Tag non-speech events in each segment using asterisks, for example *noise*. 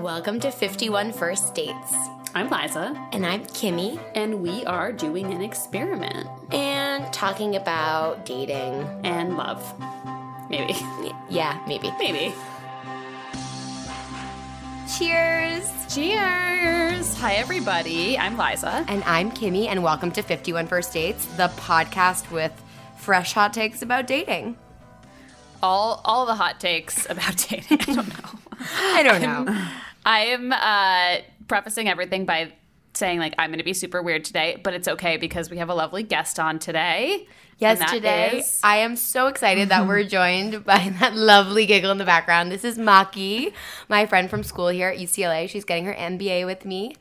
Welcome to 51 First Dates. I'm Liza, And I'm Kimmy, and we are doing an experiment and talking about dating. and love. Maybe. Yeah, maybe. Maybe. Cheers! Cheers! Hi, everybody. I'm Liza. And I'm Kimmy, and welcome to 51 First Dates, the podcast with fresh hot takes about dating. All all the hot takes about *laughs* dating. I don't know. *laughs* I don't know. I am uh, prefacing everything by saying like I'm going to be super weird today, but it's okay because we have a lovely guest on today. Yes, today is- I am so excited that we're *laughs* joined by that lovely giggle in the background. This is Maki, my friend from school here at UCLA. She's getting her MBA with me,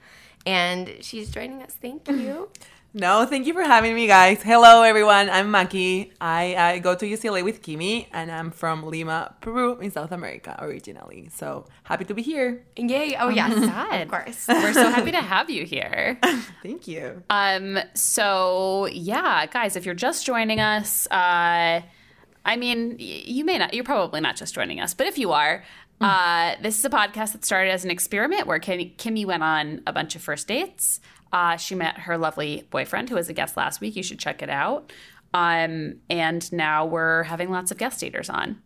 and she's joining us. Thank you. *laughs* No, thank you for having me, guys. Hello, everyone. I'm Maki. I, I go to UCLA with Kimmy, and I'm from Lima, Peru, in South America originally. So happy to be here. Yay! Oh yes, God. *laughs* of course. We're so happy to have you here. *laughs* Thank you. Um, so yeah, guys, if you're just joining us, uh, I mean, y- you may not, you're probably not just joining us, but if you are, uh, this is a podcast that started as an experiment where Kim- Kimmy went on a bunch of first dates. Uh, she met her lovely boyfriend, who was a guest last week. You should check it out. Um, and now we're having lots of guest daters on.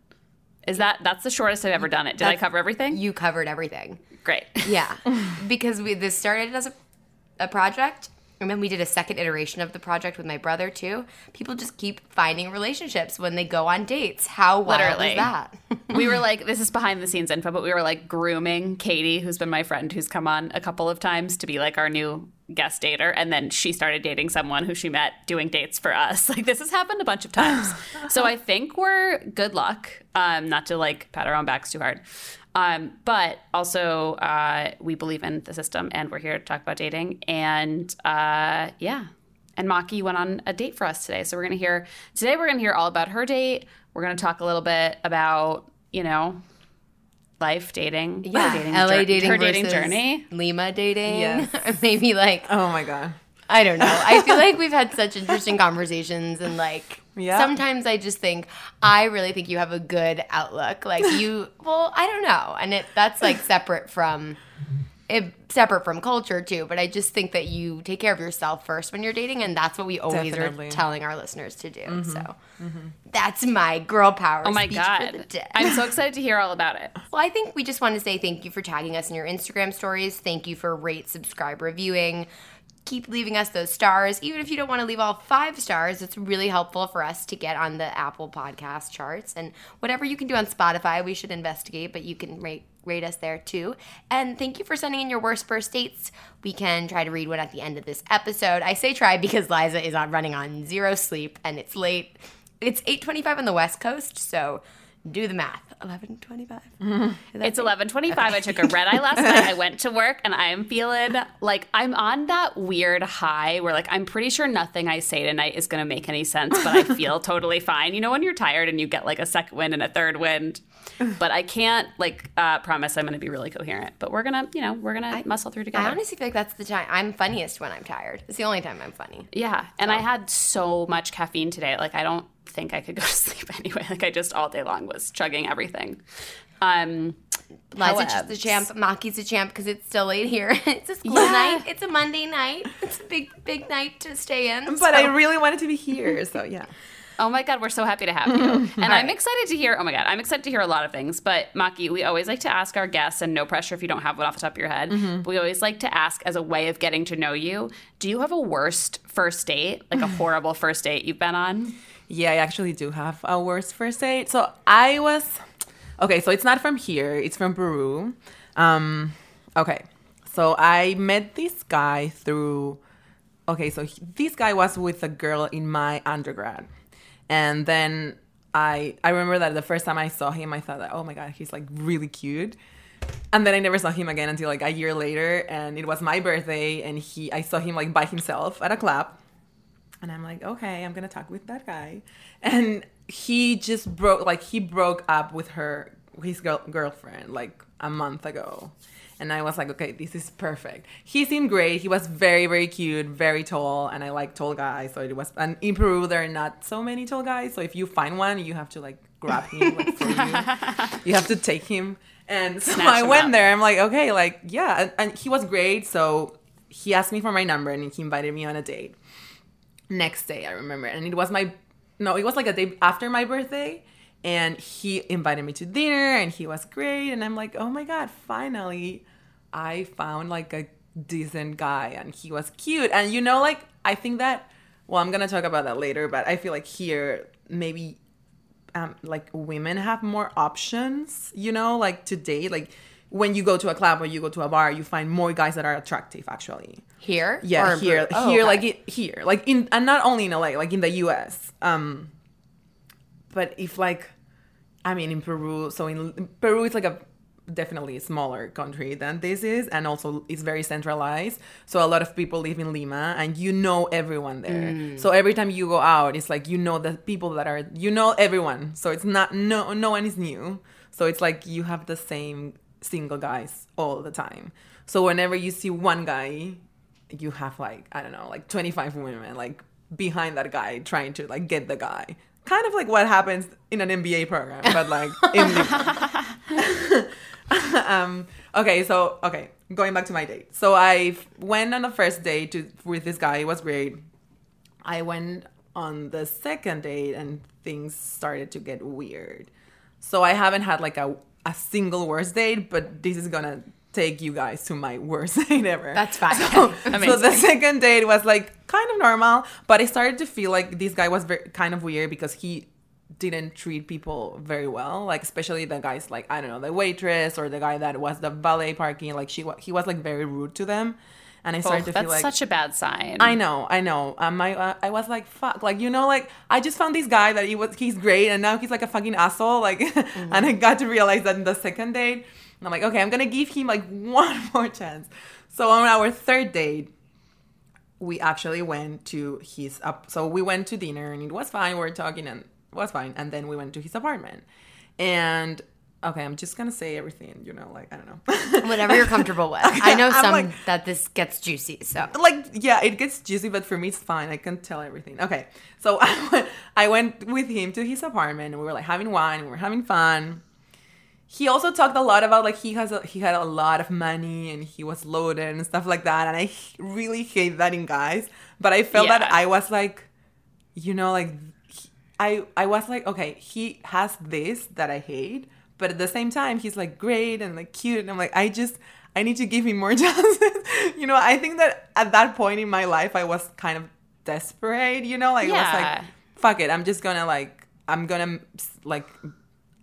Is that that's the shortest I've ever done it? Did I cover everything? You covered everything. Great. Yeah, *laughs* because we this started as a, a project, and then we did a second iteration of the project with my brother too. People just keep finding relationships when they go on dates. How wild Literally. is that? we were *laughs* like, this is behind the scenes info, but we were like grooming Katie, who's been my friend who's come on a couple of times to be like our new guest dater. And then she started dating someone who she met doing dates for us. *laughs* Like this has happened a bunch of times. *laughs* so I think we're good luck. Um, not to like pat our own backs too hard. Um, but also, uh, we believe in the system and we're here to talk about dating. And uh, yeah. And Maki went on a date for us today. So we're going to hear, today we're going to hear all about her date. We're going to talk a little bit about, you know, life, dating, Yeah, dating, LA jour- dating her dating versus journey. Lima dating. Yes. *laughs* Maybe like Oh my God. I don't know. I feel *laughs* like we've had such interesting conversations and like Yeah. sometimes I just think I really think you have a good outlook. Like you *laughs* well, I don't know. And it that's like separate from it, separate from culture too, but I just think that you take care of yourself first when you're dating and that's what we always Definitely. are telling our listeners to do. Mm-hmm. So mm-hmm. that's my girl power Oh my speech for the God. day. I'm so *laughs* excited to hear all about it. Well, I think we just want to say thank you for tagging us in your Instagram stories. Thank you for rate, subscribe, reviewing. Keep leaving us those stars. Even if you don't want to leave all five stars, it's really helpful for us to get on the Apple podcast charts. And whatever you can do on Spotify, we should investigate, but you can rate rate us there too. And thank you for sending in your worst first dates. We can try to read one at the end of this episode. I say try because Liza is on running on zero sleep and it's late. It's 8:25 on the West Coast, so do the math. 11:25. *laughs* It's 11:25. I took a red eye last night. I *laughs* went to work and I am feeling like I'm on that weird high where like I'm pretty sure nothing I say tonight is going to make any sense, but I *laughs* feel totally fine. You know when you're tired and you get like a second wind and a third wind, but I can't like uh, promise I'm going to be really coherent. But we're gonna, you know, we're gonna muscle through together. I honestly feel like that's the time I'm funniest when I'm tired. It's the only time I'm funny. Yeah, and I had so much caffeine today. Like I don't think I could go *laughs* to sleep anyway. Like I just all day long was chugging everything. Um, Liza's However- just the champ. Maki's a champ because it's still late here. *laughs* it's a school Yeah. night. It's a Monday night. It's a big, big night to stay in. But so- I really wanted to be here. So yeah. Oh my God, we're so happy to have you. *laughs* And I'm excited to hear, oh my God, I'm excited to hear a lot of things. But Maki, we always like to ask our guests, and no pressure if you don't have one off the top of your head, but we always like to ask as a way of getting to know you do you have a worst first date, like a *sighs* horrible first date you've been on? Yeah, I actually do have a worse first date. So I was okay. So it's not from here. It's from Peru. Um, okay. So I met this guy through. Okay, so he- this guy was with a girl in my undergrad, and then I I remember that the first time I saw him, I thought that oh my god, he's like really cute. And then I never saw him again until like a year later, and it was my birthday, and he I saw him like by himself at a club, and I'm like, okay, I'm gonna talk with that guy, and he just broke like he broke up with her his girl, girlfriend like a month ago. And I was like, okay, this is perfect. He seemed great. He was very, very cute, very tall, and I like tall guys. So it was, and in Peru there are not so many tall guys. So if you find one, you have to like grab him, like for you. *laughs* You have to take him. And so Snatch I went up. there. I'm like, okay, like yeah, and, and he was great. So he asked me for my number and he invited me on a date. Next day, I remember, and it was my no, it was like a day after my birthday. And he invited me to dinner, and he was great. And I'm like, oh my god, finally, I found like a decent guy, and he was cute. And you know, like I think that. Well, I'm gonna talk about that later, but I feel like here maybe um, like women have more options, you know, like to date. Like when you go to a club or you go to a bar, you find more guys that are attractive actually. Here? Yeah, here, Oh, here, okay. like it, here, like in, and not only in LA, like in the US. Um, but if like, I mean, in Peru, so in, in Peru, it's like a definitely a smaller country than this is, and also it's very centralized. So a lot of people live in Lima, and you know everyone there. Mm. So every time you go out, it's like you know the people that are, you know everyone. So it's not no no one is new. So it's like you have the same single guys all the time. So whenever you see one guy, you have like I don't know, like 25 women like behind that guy trying to like get the guy. Kind of like what happens in an MBA program, but like in *laughs* um okay so okay going back to my date. So i went on the first date to, with this guy. It was great. I went on the second date and things started to get weird. So i haven't had like a, a single worst date but this is gonna take you guys to my worst *laughs* date ever That's fine. so, *laughs* *laughs* so the second date was like kind of normal but i started to feel like this guy was very kind of weird because he didn't treat people very well like especially the guys like i don't know the waitress or the guy that was the valet parking like she he was like very rude to them and i started Oh, to that's feel like such a bad sign. I know, I know. Um, I uh, I was like, fuck, like you know, like I just found this guy that he was he's great, and now he's like a fucking asshole, like, and I got to realize that in the second date, and I'm like, okay, I'm gonna give him like *laughs* one more chance. So on our third date, we actually went to his up. So we went to dinner, and it was fine. We were talking, and it was fine. And then we went to his apartment, and okay, I'm just gonna say everything, you know, like I don't know. *laughs* Whatever you're comfortable with. I know I'm some like- that this gets juicy, so. like yeah it gets juicy but for me it's fine i can tell everything okay so *laughs* i went, I went with him to his apartment and we were like having wine we were having fun he also talked a lot about like he has a, he had a lot of money and he was loaded and stuff like that and i really hate that in guys but i felt that i was like you know like i i was like okay he has this that i hate but at the same time he's like great and like cute and i'm like i just i need to give him more *laughs* chances you know i think that at that point in my life i was kind of desperate you know like i was Yeah. like fuck it i'm just gonna like i'm gonna like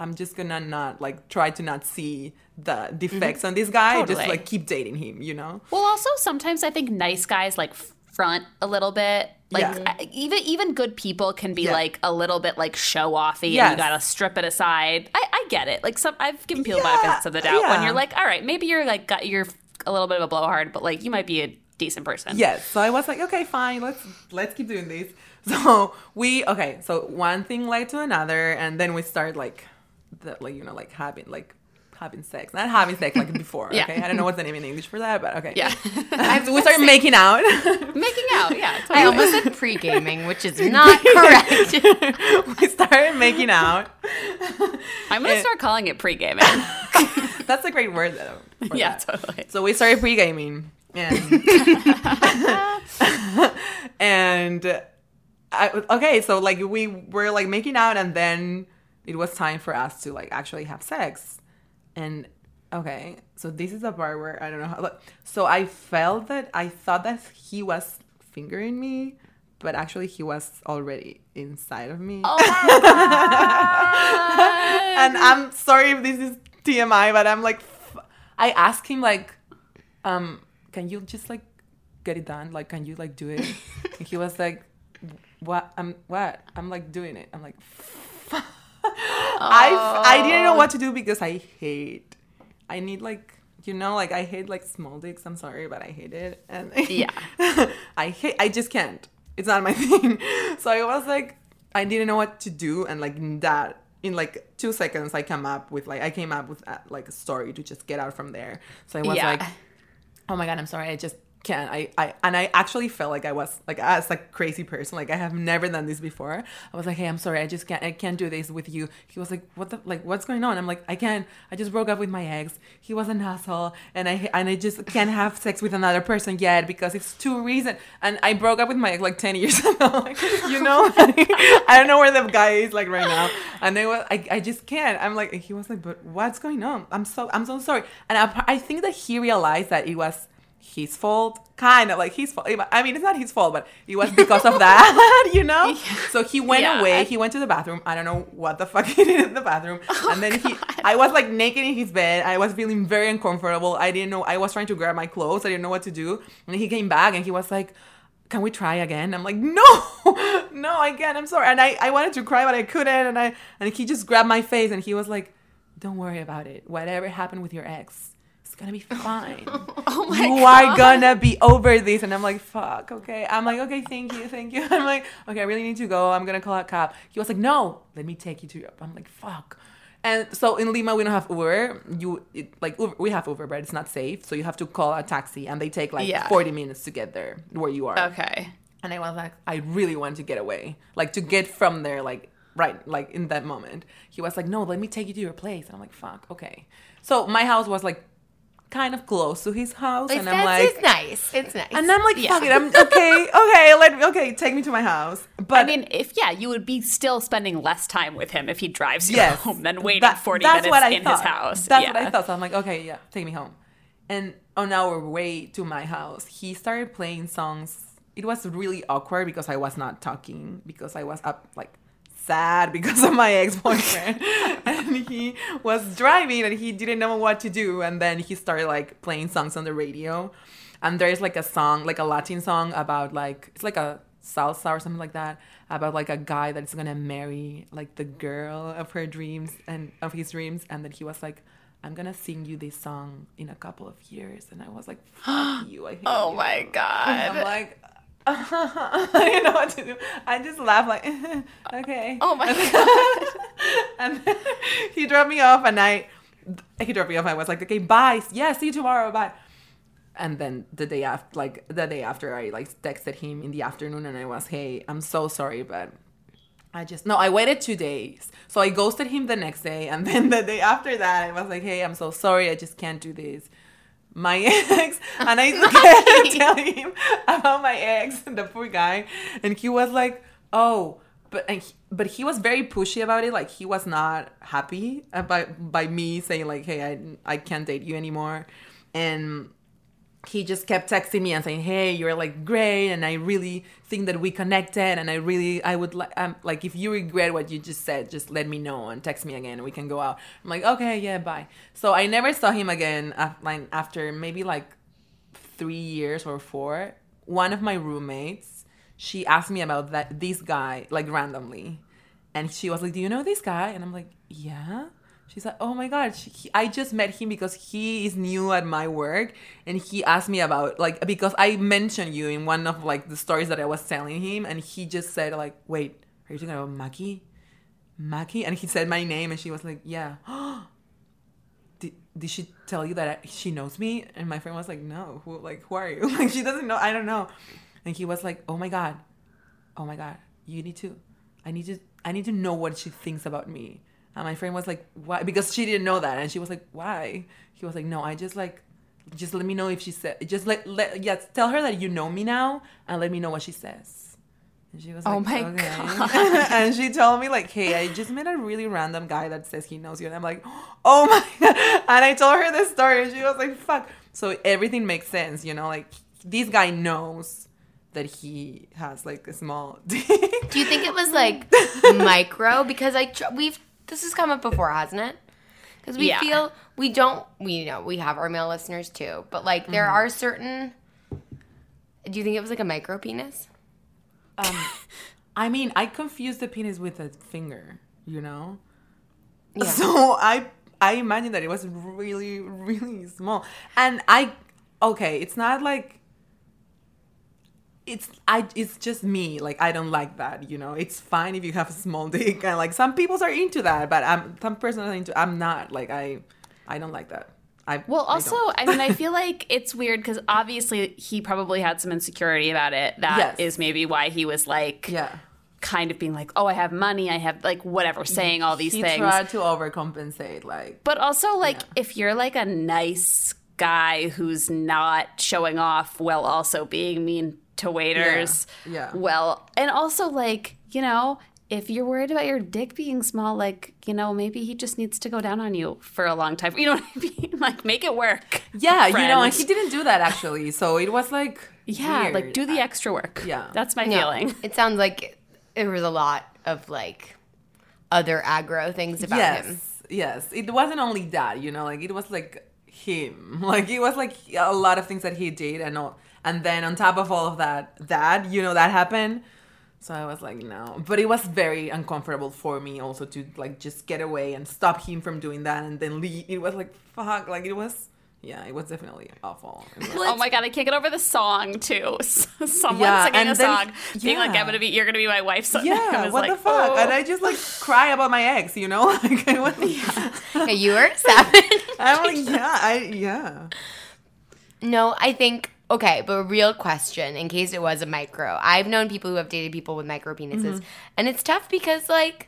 i'm just gonna not like try to not see the mm-hmm. defects on this guy just like keep dating him you know Well, also sometimes I think nice guys like front a little bit. Like Yeah. I- even even good people can be Yeah. like a little bit like show offy, and you gotta strip it aside. I, I get it. Like some, I've given people Yeah, benefits of the doubt when you're like, all right, maybe you're like got you're a little bit of a blowhard, but like you might be a decent person. Yes. So I was like, okay, fine, let's let's keep doing this. *laughs* So we okay. So one thing led to another, and then we start like, the, like you know, like having like having sex, not having sex like *laughs* before. Yeah. Okay. I don't know what's the name in English for that, but okay. Yeah. *laughs* we started making out. *laughs* Making out, yeah. I almost said pre gaming, which is not correct. we started making out. I'm gonna start calling it pre gaming. That's a great word though. yeah, that. totally. So we started pre gaming, and and I, okay, so like we were like making out, and then it was time for us to like actually have sex, and okay, so this is a part where I don't know how. Like, so I felt that I thought that he was fingering me, but actually he was already inside of me. Oh *laughs* and I'm sorry if this is TMI, but I'm like, f- I asked him like, um, can you just like get it done? Like, can you like do it? *laughs* and he was like, what? I'm what? I'm like doing it. I'm like, I I didn't know what to do because I hate. I need like you know like I hate like small dicks. I'm sorry, but I hate it. And *laughs* Yeah. I hate. I just can't. It's not my *laughs* thing. So I was like, I didn't know what to do, and like that in like two seconds, I come up with like I came up with uh, like a story to just get out from there. So I was Yeah. like, oh my god, I'm sorry. I just can't. I, I and I actually felt like I was like as a crazy person. Like I have never done this before. I was like, hey, I'm sorry. I just can't. I can't do this with you. He was like, what the like what's going on? I'm like, I can't. I just broke up with my ex. He was an asshole, and I and I just can't have sex with another person yet because it's too recent. And I broke up with my ex like ten years *laughs* ago. Like, you know, *laughs* oh I don't know where the guy is like right now. And I was, I, I just can't. I'm like, he was like, but what's going on? I'm so, I'm so sorry. And I, I think that he realized that it was his fault, kind of like his fault. I mean, it's not his fault, but it was because of that, *laughs* you know. *laughs* So he went Yeah. away. He went to the bathroom. I don't know what the fuck *laughs* he did in the bathroom. Oh, and then he, I was like naked in his bed. I was feeling very uncomfortable. I didn't know. I was trying to grab my clothes. I didn't know what to do. And he came back and he was like. Can we try again? I'm like, no, no, I can't. I'm sorry. And I, I wanted to cry, but I couldn't. And I, and he just grabbed my face and he was like, don't worry about it. Whatever happened with your ex, gonna be fine. *laughs* Oh my you God. are gonna be over this. And I'm like, fuck, okay. I'm like, okay, thank you, thank you. *laughs* I'm like, okay, I really need to go. I'm gonna call a cop. He was like, no, let me take you to Europe. I'm like, fuck. And so in Lima we don't have Uber. You it, like Uber, we have Uber, but it's not safe. So you have to call a taxi, and they take like Yeah. 40 minutes to get there where you are. Okay. And I was like, I really want to get away, like to get from there, like right, like in that moment. He was like, No, let me take you to your place. And I'm like, Fuck, okay. So my house was like kind of close to his house, Like, and I'm like, it's nice. It's nice. and I'm like, Yeah. Fuck it, I'm okay, *laughs* okay, let me, okay, take me to my house. But I mean, if yeah, you would be still spending less time with him if he drives you yes, home than waiting that- 40 that's minutes in thought. his house. That's yeah. what I thought. So I'm like, okay, yeah, take me home. And oh, on our way to my house, he started playing songs. It was really awkward because I was not talking because I was up like sad because of my ex-boyfriend. *laughs* And he was driving and he didn't know what to do. And then he started like playing songs on the radio. And there's like a song like a latin song about like it's like a salsa or something like that about like a guy that's gonna marry like the girl of her dreams and of his dreams. And then he was like i'm gonna sing you this song in a couple of years. And i was like fuck *gasps* you I hate Oh you. my And god. i'm like *laughs* I didn't know what to do. I just laughed like, *laughs* okay. Oh my god. *laughs* and then he dropped me off, and I, he dropped me off. I was like, okay, bye. Yeah, see you tomorrow. Bye. And then the day after, like the day after, I like texted him in the afternoon, and I was, hey, I'm so sorry, but I just no. I waited two days, so I ghosted him the next day, and then the day after that, I was like, hey, I'm so sorry. I just can't do this. My *laughs* ex, *laughs* and I kept *laughs* telling him about my ex, the poor guy, and he was like, oh but and he, but he was very pushy about it like he was not happy about by me saying like hey i i can't date you anymore and he just kept texting me and saying hey you're like great and i really think that we connected and i really i would like um, like if you regret what you just said just let me know and text me again and we can go out. I'm like okay yeah bye. So i never saw him again like after maybe like three years or four one of my roommates she asked me about that this guy like randomly and she was like do you know this guy? And i'm like yeah she's like oh my god she, he, i just met him because he is new at my work and he asked me about like because i mentioned you in one of like the stories that i was telling him and he just said like wait are you talking about maki maki and he said my name and she was like yeah. *gasps* Did, did she tell you that I, she knows me? And my friend was like no who like who are you? *laughs* Like she doesn't know i don't know. And he was like oh my god oh my god you need to i need to i need to know what she thinks about me and my friend was like why because she didn't know that and she was like why he was like no i just like just let me know if she said just let, let yeah tell her that you know me now and let me know what she says and she was oh like, Oh my okay. *laughs* and she told me like, hey, I just met a really random guy that says he knows you. And I'm like, oh my *laughs* god. And I told her this story and she was like, fuck. So everything makes sense, you know, like this guy knows that he has like a small *laughs* dick. Do you think it was like micro? Because I tr- we've this has come up before, hasn't it? Because we Yeah. feel we don't we know we have our male listeners too, but like there Mm-hmm. are certain. Do you think it was like a micro penis? um, I mean, I confused the penis with a finger, you know? So I I imagine that it was really really small, and I okay, it's not like it's I it's just me like I don't like that you know it's fine if you have a small *laughs* dick and like some people are into that but I'm some person are into I'm not like I I don't like that I Well, also, don't. I mean, I *laughs* feel like it's weird because obviously he probably had some insecurity about it. That is Yes. maybe why he was like, yeah kind of being like, oh, I have money, I have like whatever, saying all these he things. He tried to overcompensate like But also, like, if you're like a nice guy who's not showing off while also being mean to waiters, Yeah, yeah. well, and also, like, you know, if you're worried about your dick being small, like, you know, maybe he just needs to go down on you for a long time. *laughs* You know what I mean? *laughs* Like, make it work. yeah you know and he didn't do that actually so it was like Yeah, like, do the extra work. Yeah. That's my No, feeling. *laughs* It sounds like it was a lot of like other aggro things about yes him. yes it wasn't only that you know like it was like him like it was like a lot of things that he did and all and then on top of all of that that you know that happened. So i was like no. But it was very uncomfortable for me also to like just get away and stop him from doing that and then leave. It was like fuck like it was yeah it was definitely awful. Was- Oh my god, I can't get over the song too. *laughs* Someone Yeah, singing a then- song, being like, "I'm gonna be, you're gonna be my wife." So *laughs* yeah I was what like, the fuck oh. and i just like cry about my ex you know? *laughs* Like I was, Yeah, you were savage. i'm like yeah i yeah. No, I think okay, but a real question in case it was a micro. I've known people who have dated people with micro penises, Mm-hmm. and it's tough because like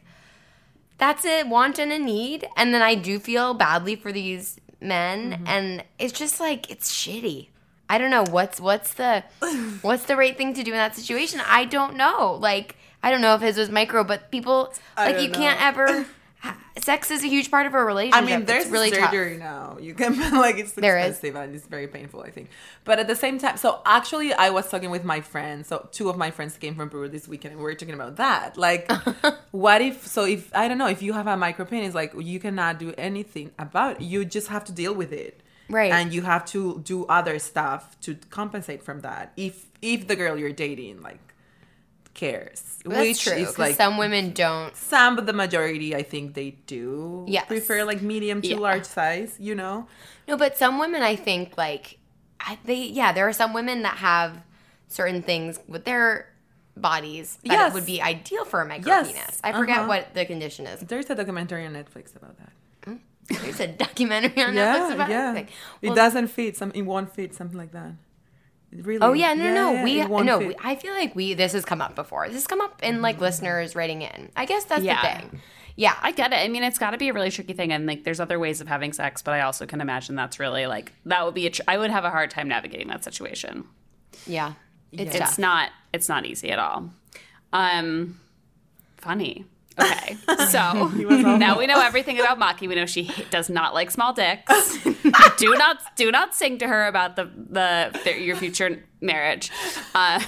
that's a want and a need, and then I do feel badly for these men, Mm-hmm. and it's just like it's shitty. I don't know what's what's the *sighs* what's the right thing to do in that situation. I don't know. Like I don't know if his was micro, but people I like you can't ever. *clears throat* Sex is a huge part of a relationship. I mean, there's it's really surgery tough. now. You can *laughs* like it's There is. expensive and it's very painful, I think. But at the same time, so actually, I was talking with my friends. So two of my friends came from Peru this weekend, and we were talking about that. Like, *laughs* what if? So if I don't know, if you have a micro penis, like you cannot do anything about. it. You just have to deal with it, Right. And you have to do other stuff to compensate from that. If if the girl you're dating like cares, That's which true. is like some women don't. some, but the majority, I think they do Yes. prefer like medium to Yeah. large size. You know, No, but some women, I think, like, I, they, yeah, there are some women that have certain things with their bodies that Yes. would be ideal for a micro Yes. penis. I forget Uh-huh. what the condition is. there's a documentary on Netflix about that. There's a documentary on yeah, Netflix about yeah. it. Like, it doesn't fit. Some it won't fit. Something like that. It really. Oh yeah, no, no, no. yeah, we no. We, I feel like we this has come up before. This has come up in like listeners writing in. I guess that's Yeah. the thing. Yeah, I get it. I mean, it's got to be a really tricky thing, and like, there's other ways of having sex, but I also can imagine that's really like that would be a. Tr- I would have a hard time navigating that situation. yeah. It's It's not. It's not easy at all. Um, funny. Okay, so *laughs* now we know everything about Maki. We know she does not like small dicks. *laughs* do not do not sing to her about the the your future marriage. Uh,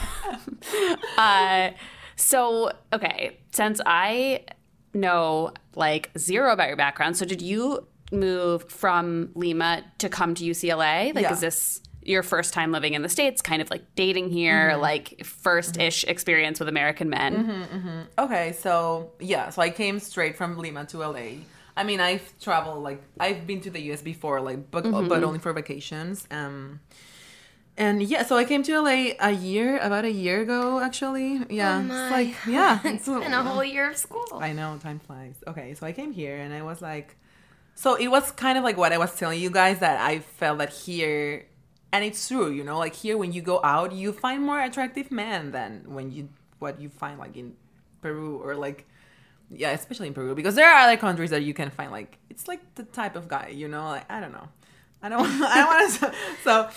*laughs* uh, so okay, since I know like zero about your background, so did you move from Lima to come to UCLA? Like, Yeah. is this your first time living in the states? Kind of like dating here, Mm-hmm. like first ish experience with American men. Okay, so yeah, so I came straight from Lima to LA. I mean, I've traveled like I've been to the US before, like but Mm-hmm. but only for vacations. Um, and yeah, so I came to LA a year, about a year ago, actually. Yeah, Oh my. like *laughs* yeah, It's been a whole year of school. I know time flies. Okay, so I came here and I was like, so it was kind of like what I was telling you guys that I felt that here, and it's true, you know, like here when you go out, you find more attractive men than when you what you find like in Peru or like yeah, especially in Peru because there are other countries that you can find like it's like the type of guy, you know, like I don't know, I don't, *laughs* I don't want to. So,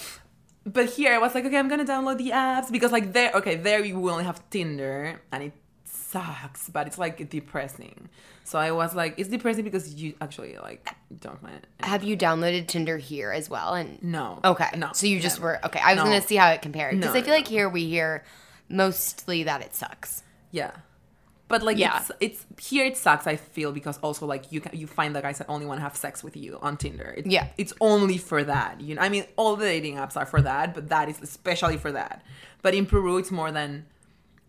but here I was like, okay, I'm gonna download the apps because like there, okay, there you only have Tinder and it sucks, but it's like depressing. So I was like, it's depressing because you actually like don't it. Have you downloaded Tinder here as well? And No. Okay. No. So you just never. were okay. I was No. gonna see how it compared because No, I feel no, like here we hear mostly that it sucks. Yeah. But like Yeah. it's, it's here it sucks I feel because also like you can you find the guys that only want to have sex with you on Tinder. Yeah. It's only for that. You know I mean all the dating apps are for that, but that is especially for that. But in Peru it's more than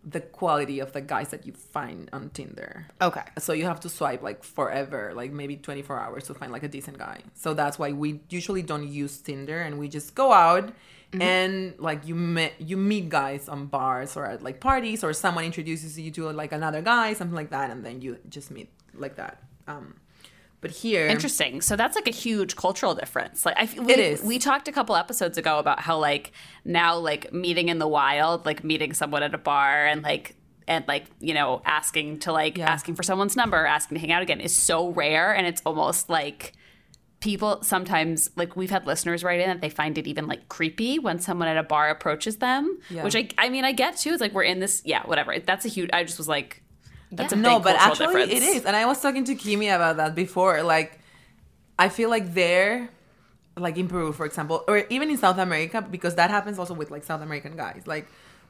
the quality of the guys that you find on Tinder. Okay. So you have to swipe like forever, like maybe 24 hours to find like a decent guy. So that's why we usually don't use Tinder and we just go out and like you meet you meet guys on bars or at like parties or someone introduces you to like another guy, something like that, and then you just meet like that. Um, but here, Interesting. So that's like a huge cultural difference. Like I, we, It is. We talked a couple episodes ago about how like now like meeting in the wild, like meeting someone at a bar and like and like you know asking to like Yeah. asking for someone's number, asking to hang out again is so rare, and it's almost like people sometimes like we've had listeners write in that they find it even like creepy when someone at a bar approaches them Yeah. which I, I mean i get too it's like we're in this yeah whatever that's a huge i just was like that's a big no, but actually difference. it is. And I was talking to Kimmy about that before. Like, I feel like there, like in Peru, for example, or even in South America, because that happens also with like South American guys. Like,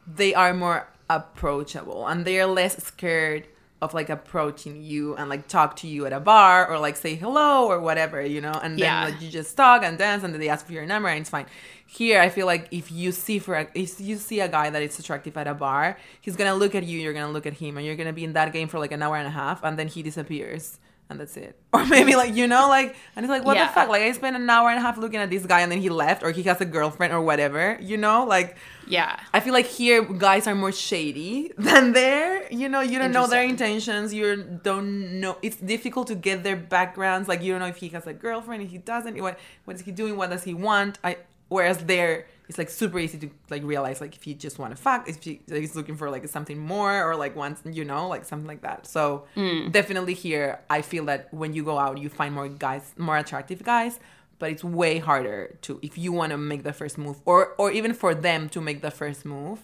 they are more approachable and they are less scared of like approaching you and like talk to you at a bar or like say hello or whatever, you know, and then Yeah. like you just talk and dance and then they ask for your number and it's fine. Here, I feel like if you see for a, if you see a guy that is attractive at a bar, he's gonna look at you, you're gonna look at him, and you're gonna be in that game for like an hour and a half, and then he disappears, and that's it. *laughs* Or maybe like you know, like and it's like what Yeah. the fuck? Like I spent an hour and a half looking at this guy, and then he left, or he has a girlfriend or whatever, you know, like. yeah I feel like here guys are more shady *laughs* than there. You know, you don't know their intentions. You don't know. It's difficult to get their backgrounds. Like you don't know if he has a girlfriend, if he doesn't. What what is he doing? What does he want? I whereas there it's like super easy to like realize like if you just want to fuck, if he, like, he's looking for like something more or like wants you know like something like that. So mm. definitely here, I feel that when you go out, you find more guys, more attractive guys but it's way harder to if you want to make the first move or or even for them to make the first move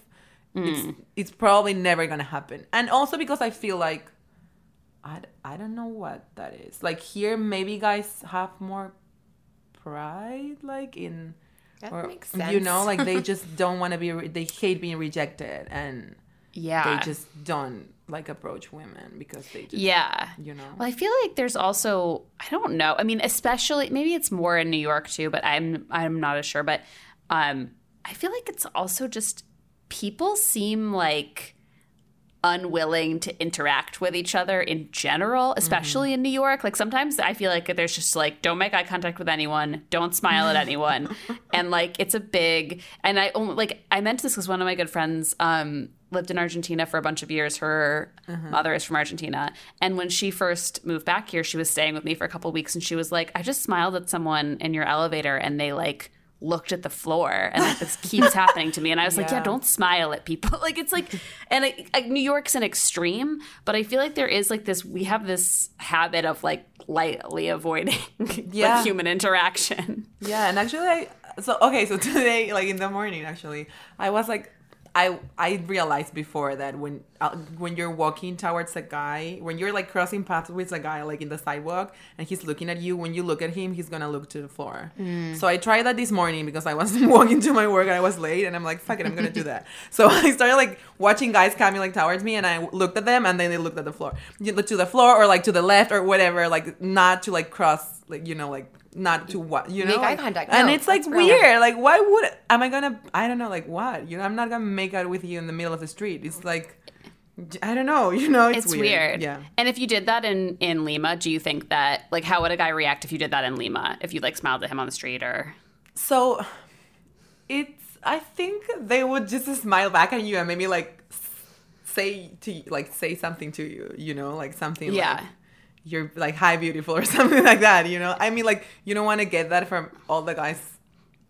mm. it's it's probably never gonna happen. And also because i feel like I, I don't know what that is. Like here maybe guys have more pride like in That or makes sense. you know like they just *laughs* don't want to be re- they hate being rejected and yeah they just don't like approach women because they just yeah you know Well, I feel like there's also I don't know. I mean, especially maybe it's more in New York too, but I'm I'm not as sure. But um, I feel like it's also just people seem like unwilling to interact with each other in general, especially in New York. Like sometimes I feel like there's just like don't make eye contact with anyone, don't smile at anyone, *laughs* and like it's a big. And I only like I meant this because one of my good friends um, lived in Argentina for a bunch of years. Her mother is from Argentina, and when she first moved back here, she was staying with me for a couple weeks, and she was like, "I just smiled at someone in your elevator, and they like." Looked at the floor and like this keeps happening to me and i was like yeah Yeah. don't smile at people *laughs* like it's like and I, I, new york's an extreme but i feel like there is like this we have this habit of like lightly avoiding *laughs* Yeah. like human interaction Yeah, and actually, I, so okay, so *laughs* today, like in the morning, actually, I was like, I I realized before that when uh, when you're walking towards a guy, when you're like crossing paths with a guy like in the sidewalk, and he's looking at you, when you look at him, he's gonna look to the floor. So I tried that this morning because I was *laughs* walking to my work and I was late, and I'm like, fuck it, I'm gonna do that. *laughs* So I started like watching guys coming like towards me, and I looked at them, and then they looked at the floor, You look to the floor or like to the left or whatever, like not to like cross, like you know, like not to what you know? Make eye contact. and No, it's like weird. Like why would am i gonna i don't know like what? You know i'm not gonna make out with you in the middle of the street. It's like i don't know *laughs* you know? It's, it's weird. yeah. And if you did that in in lima do you think that like how would a guy react if you did that in lima if you like smiled at him on the street or? So it's i think they would just *laughs* smile back at you and maybe like say to you, like say something to you you know? Like something Yeah. like you're like hi beautiful or *laughs* something like that you know i mean like you don't want to get that from all the guys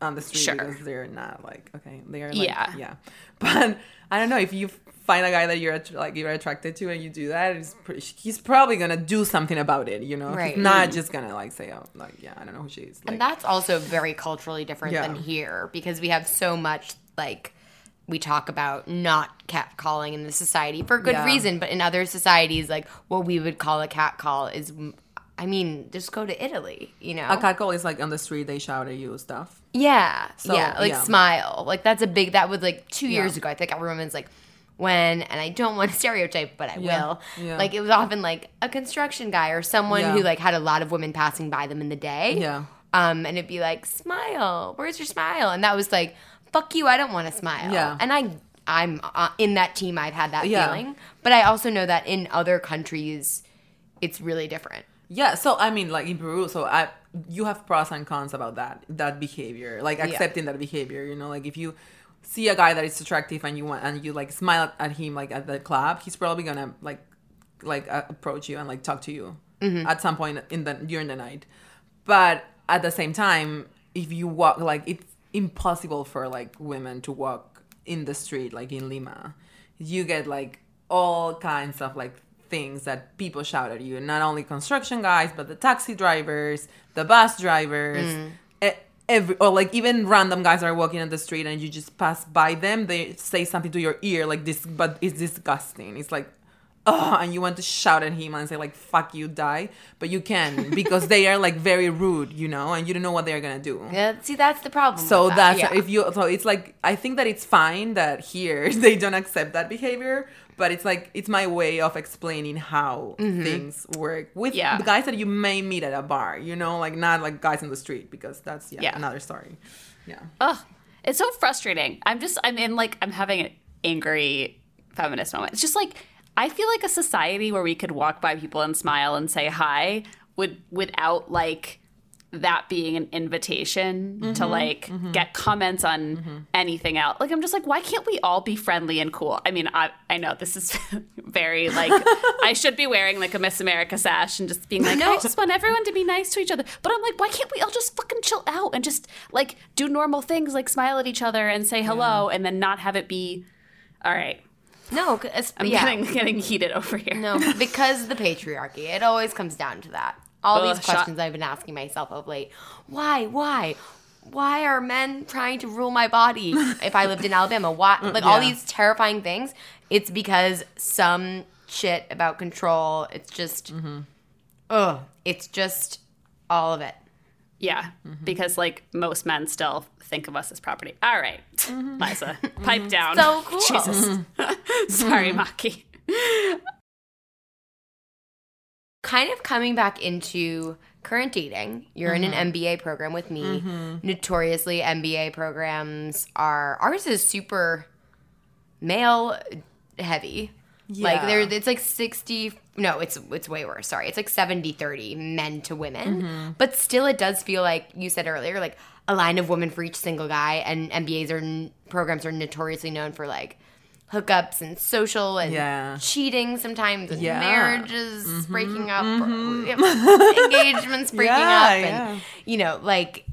on the street Sure. because they're not like okay they're like Yeah. yeah *laughs* but i don't know if you find a guy that you're att- like you're attracted to and you do that it's pretty, he's probably gonna do something about it you know Right. he's not mm-hmm. just gonna like say oh like yeah i don't know who she is like, And that's also very culturally different Yeah. than here because we have so much like we talk about not catcalling in the society for good Yeah. reason, but in other societies, like what we would call a catcall is, I mean, just go to Italy, you know? a catcall is like on the street they shout at you stuff Yeah, So, yeah, like yeah. smile. Like that's a big. That was like two years Yeah. ago. I think everyone's like, when, and I don't want to *laughs* stereotype, but I Yeah, will. yeah. Like it was often like a construction guy or someone Yeah. who like had a lot of women passing by them in the day. Yeah. Um, and it'd be like, smile. Where's your smile? And that was like, fuck you. I don't want to smile. Yeah. And I, I'm uh, in that team. I've had that Yeah. feeling, but I also know that in other countries, it's really different. Yeah, so I mean, like in Peru, so I you have pros and cons about that that behavior, like accepting that behavior. You know, like if you see a guy that is attractive and you want and you like smile at, him like at the club, he's probably gonna like like uh, approach you and like talk to you at some point in the during the night. But at the same time, if you walk like it's impossible for like women to walk in the street like in Lima. You get like all kinds of like things that people shout at you. Not only construction guys, but the taxi drivers, the bus drivers, mm. e- every or like even random guys are walking on the street and you just pass by them. They say something to your ear like this, but it's disgusting. It's like oh, and you want to shout at him and say like "fuck you, die," but you can because they are like very rude, you know, and you don't know what they're gonna do. Yeah, see, that's the problem. So that. that's yeah. if you so it's like I think that it's fine that here *laughs* they don't accept that behavior, but it's like it's my way of explaining how Mm-hmm. things work with Yeah. the guys that you may meet at a bar, you know, like not like guys in the street because that's yeah, Yeah. another story. Yeah. Ugh, it's so frustrating. I'm just, I'm in like, I'm having an angry feminist moment. It's just like, I feel like a society where we could walk by people and smile and say hi would, without like that being an invitation to mm-hmm. like mm-hmm. get comments on mm-hmm. anything else. Like, I'm just like, why can't we all be friendly and cool? I mean, I, I know this is *laughs* very like, I should be wearing like a Miss America sash and just being like, No. *laughs* I just want everyone to be nice to each other. But I'm like, why can't we all just fucking chill out and just like do normal things like smile at each other and say hello and then not have it be all right. No, I'm yeah. getting getting heated over here. No, *laughs* because the patriarchy. It always comes down to that. All Ugh, these questions I've been asking myself of late. Why? Why? Why are men trying to rule my body? If I lived in Alabama, why? Mm, like all these terrifying things. It's because some shit about control. It's just, mm-hmm. ugh. It's just all of it. Yeah, mm-hmm. because like most men still think of us as property. All right, mm-hmm. Liza, *laughs* mm-hmm. pipe down. So cool. Jesus. *laughs* Sorry, Maki. kind of coming back into current dating. You're in an MBA program with me. Notoriously, MBA programs are ours is super male heavy. Like there it's like 60 no, it's it's way worse. Sorry. It's like 70-30 men to women. Mm-hmm. But still it does feel like you said earlier like a line of women for each single guy and MBAs are programs are notoriously known for like hookups and social and Yeah. cheating sometimes and Yeah. marriages mm-hmm. breaking up or mm-hmm. *laughs* engagements breaking *laughs* Yeah, up and yeah. you know like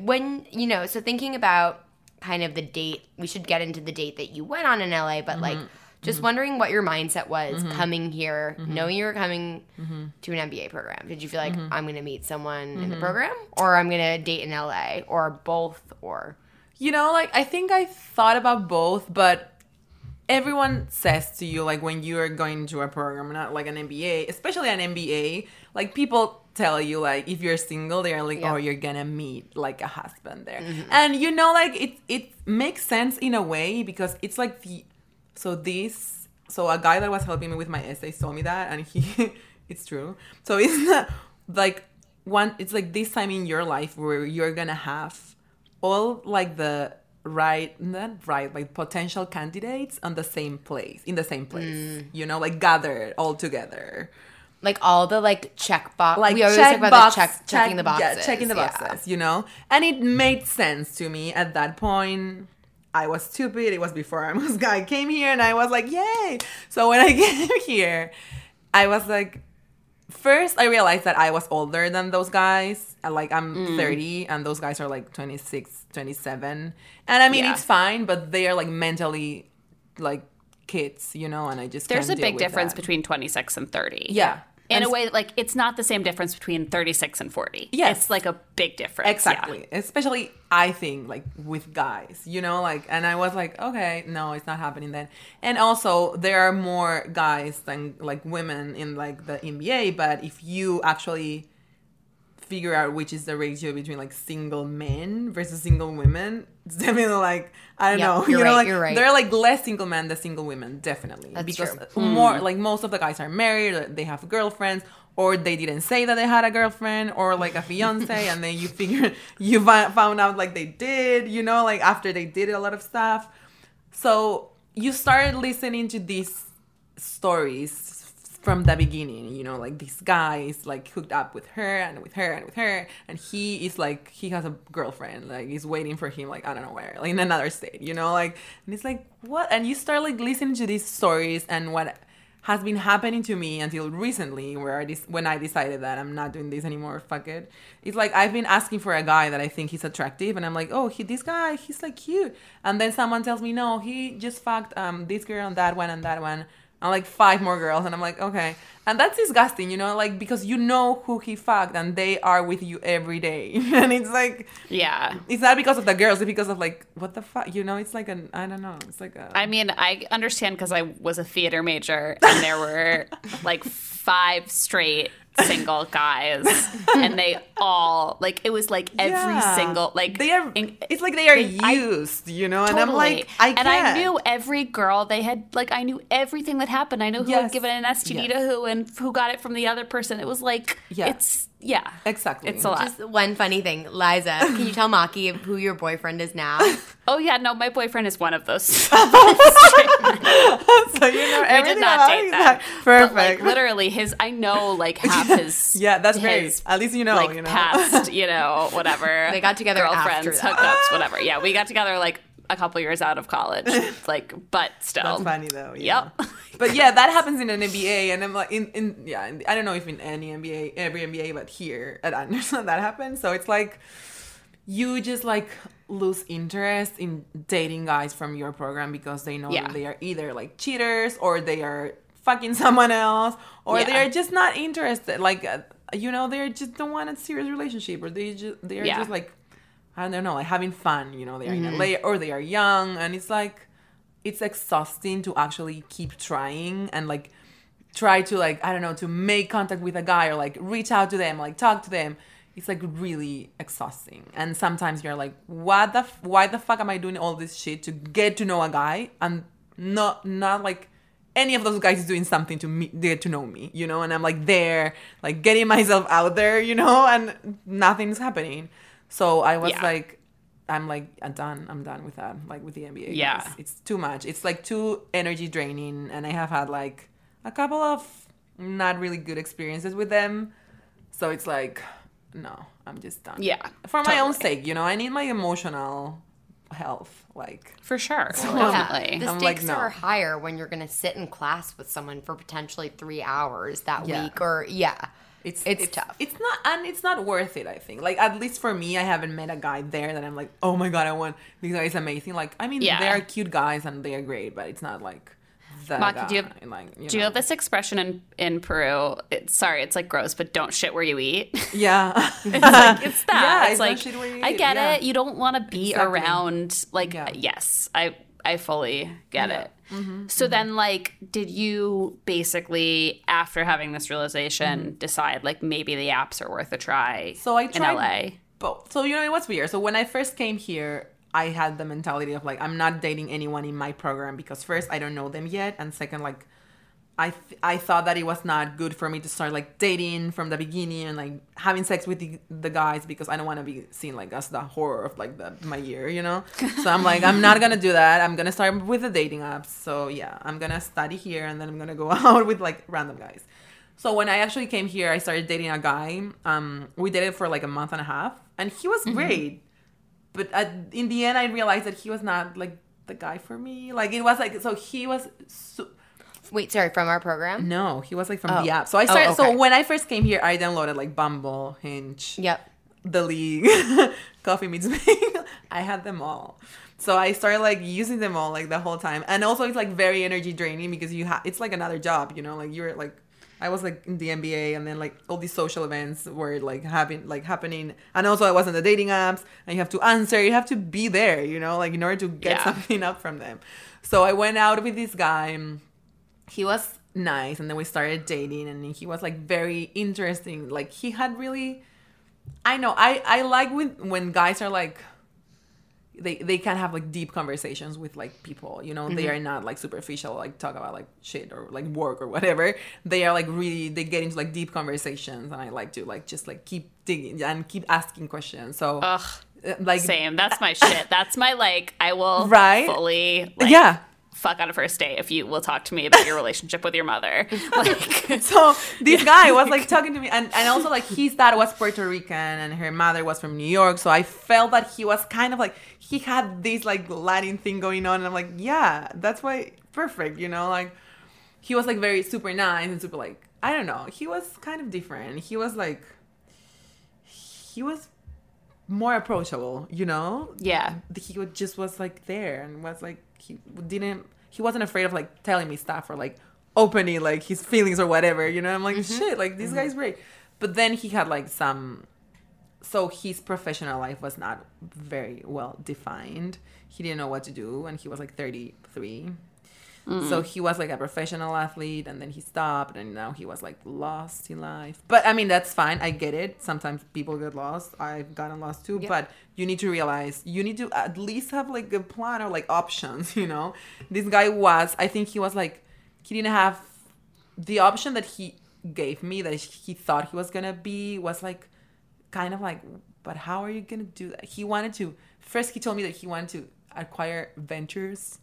when you know so thinking about kind of the date we should get into the date that you went on in LA but like just mm-hmm. wondering what your mindset was mm-hmm. coming here mm-hmm. knowing you were coming to an MBA program. Did you feel like I'm going to meet someone in the program or I'm going to date in LA or both or You know, like I think I thought about both, but everyone says to you like when you're going to a program, not like an MBA, especially an MBA, like people tell you like if you're single, they're like, Yeah. oh, you're gonna meet like a husband there, and you know, like it it makes sense in a way because it's like the so this so a guy that was helping me with my essay told me that, and he *laughs* it's true. So it's *laughs* not like one. It's like this time in your life where you're gonna have all like the right not right like potential candidates on the same place in the same place Mm. you know like gathered all together like all the like check box like we always check talk about box, the check, checking the boxes yeah, checking the yeah. boxes you know and it made sense to me at that point i was stupid it was before i was *laughs* i came here and i was like yay so when i *laughs* came here i was like first i realized that i was older than those guys like i'm Mm. 30 and those guys are like 26 27 and i mean Yeah. it's fine but they are like mentally like kids you know and i just There's a big difference that. between 26 and 30. yeah In a way, like it's not the same difference between 36 and 40. Yes. It's like a big difference. yeah. Exactly. Especially I think like with guys, you know, like and I was like, okay, no, it's not happening then. And also there are more guys than like women in like the MBA, but if you actually figure out which is the ratio between like single men versus single women, *laughs* it's definitely like I don't Yeah, know. *laughs* you're you know, right, like you're right. there are like less single men than single women, definitely. That's because true. Hmm. more like most of the guys are married, they have girlfriends, or they didn't say that they had a girlfriend or like a fiance, *laughs* and then you figure you found out like they did, you know, like after they did a lot of stuff. So you started listening to these stories from the beginning you know like this guy is like hooked up with her and with her and with her and he is like he has a girlfriend like he's waiting for him like i don't know where like in another state you know like and it's like what? And you start like listening to these stories and what has been happening to me until recently where I dis- when I decided that I'm not doing this anymore fuck it. It's like I've been asking for a guy that I think he's attractive and I'm like oh he this guy he's like cute. And then someone tells me no he just fucked um this girl and that one and that one and like five more girls. And i'm like okay. And that's disgusting you know like because you know who he fucked and they are with you every day. *laughs* And it's like Yeah. it's not because of the girls it's because of like what the fuck you know? It's like an i don't know. It's like a I mean, I understand because I was a theater major and there were *laughs* like five straight single guys *laughs* and they all like it was like every Yeah. single like they are it's like they are I- used you know and i'm like i and I knew every girl they had like I knew everything that happened. I knew who Yes. had given an STD to Yes. who and who got it from the other person. It was like Yeah. it's yeah. Exactly. It's a lot. Just one funny thing, Liza. Can you tell Maki who your boyfriend is now? *laughs* oh yeah, no, my boyfriend is one of those. *laughs* *laughs* so you know we did not about date it. that. perfect But like literally his I know like half his yeah that's great at least you know like you know past, you know, whatever. They got together girlfriends, after hookups, whatever. Yeah, we got together like a couple years out of college. *laughs* It's like, but still. That's funny though. Yeah. Yep. *laughs* But yeah, that happens in an MBA, and I'm like, in, in yeah, in, I don't know if in any MBA, every MBA, but here at Anderson *laughs* that happens. So it's like you just like lose interest in dating guys from your program because they know Yeah. they are either like cheaters or they are fucking someone else or they're just not interested. Like uh, you know, they just don't want a serious relationship or they just they are Yeah. just like I don't know, like having fun. You know, they are Mm-hmm. in LA or they are young, and it's like it's exhausting to actually keep trying and like try to like I don't know to make contact with a guy or like reach out to them, like talk to them. It's like really exhausting, and sometimes you're like, what the f- why the fuck am I doing all this shit to get to know a guy and not not like any of those guys is doing something to me get to know me, you know, and I'm like there, like getting *laughs* myself out there, you know, and nothing's happening. So I was Yeah. like, I'm like, I'm done. I'm done with that. Like with the MBA. Yeah. It's, it's too much. It's like too energy draining. And I have had like a couple of not really good experiences with them. So it's like, no, I'm just done. Yeah, For my own sake, you know, I need my emotional health. Like, For sure. Yeah. Definitely. The I'm like, stakes no. are higher when you're going to sit in class with someone for potentially three hours that Yeah. week, or yeah, it's, It's tough. It's not, and it's not worth it. I think. Like at least for me, I haven't met a guy there that I'm like, oh my god, I want this guy is amazing. Like I mean, Yeah. they are cute guys and they are great, but it's not like Maki, do you have- like, Do you know. have this expression in, in Peru? It's, sorry, it's like gross, but don't shit where you eat. *laughs* Yeah, it's *laughs* that. Yeah, it's it's like shit where you I get yeah. it. You don't want to be Exactly. around like Yeah. yes, I I fully get Yeah. Mm-hmm, it. so then like did you basically after having this realization decide like maybe the apps are worth a try Mm-hmm. So I in tried LA? both. So you know what's weird? So when I first came here, I had the mentality of like I'm not dating anyone in my program because first I don't know them yet, and second like I th- I thought that it was not good for me to start like dating from the beginning and like having sex with the, the guys because I don't want to be seen like as the horror of like the my year, you know. So I'm like I'm not gonna do that. I'm gonna start with the dating apps. So yeah, I'm gonna study here and then I'm gonna go *laughs* out with like random guys. So when I actually came here, I started dating a guy. Um, we dated for like a month and a half, and he was great. But at, in the end, I realized that he was not like the guy for me. Like it was like so he was. So, Wait, sorry, from our program? no, he was like from Oh. the app. So I Oh, started. okay. So when I first came here, I downloaded like Bumble, Hinge, Yep. the League, *laughs* Coffee Meets Bagel. *laughs* I had them all. So I started like using them all like the whole time, and also it's like very energy draining because you have it's like another job, you know, like you're like. I was like in the MBA, and then like all these social events were like having like happening, and also I was in the dating apps, and you have to answer, you have to be there, you know, like in order to get Yeah. *laughs* something up from them. So I went out with this guy he was nice and then we started dating and he was like very interesting like he had really i know i i like when when guys are like they they can have like deep conversations with like people you know they are not like superficial like talk about like shit or like work or whatever they are like really they get into like deep conversations and i like to like just like keep digging and keep asking questions so Ugh. uh, like Same. That's *laughs* my shit. That's my like I will Right? fully like, yeah fuck on a first date if you will talk to me about your relationship with your mother. *laughs* Like, *laughs* so this guy was like *laughs* talking to me and, and also like his dad was puerto rican and her mother was from new york so i felt that he was kind of like he had this like latin thing going on and i'm like yeah that's why perfect you know like he was like very super nice and super like i don't know he was kind of different he was like he was more approachable you know yeah. he just was like there and was like he didn't he wasn't afraid of like telling me stuff or like opening like his feelings or whatever you know? I'm like mm-hmm. shit like this mm-hmm. guy's great but then he had like some so his professional life was not very well defined. He didn't know what to do and he was like 33 so mm-hmm. he was like a professional athlete and then he stopped and now he was like lost in life. But i mean that's fine. I get it. Sometimes people get lost. I've gotten lost too. But you need to realize you need to at least have like a plan or like options *laughs* you know? This guy was i think he was like he didn't have the option that he gave me that he thought he was gonna be was like kind of like but how are you gonna do that? He wanted to first he told me that he wanted to acquire ventures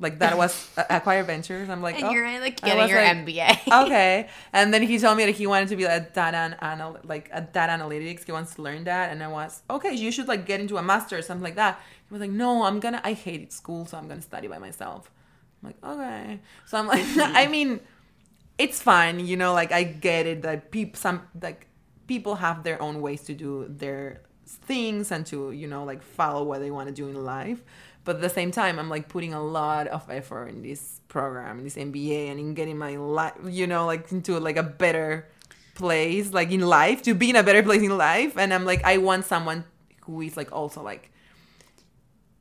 like that was acquire ventures. I'm like And oh. you're like getting your like, MBA. okay. And then he told me that he wanted to be a data an- anal- like a data analytics. He wants to learn that. And i was okay you should like get into a master or something like that. He was like no i'm gonna i hated school so i'm gonna study by myself. I'm like okay. So i'm like *laughs* i mean it's fine you know like i get it that people some like people have their own ways to do their things and to you know like follow what they want to do in life but at the same time i'm like putting a lot of effort in this program in this mba and in getting my life you know like into like a better place like in life to be in a better place in life and i'm like i want someone who is like also like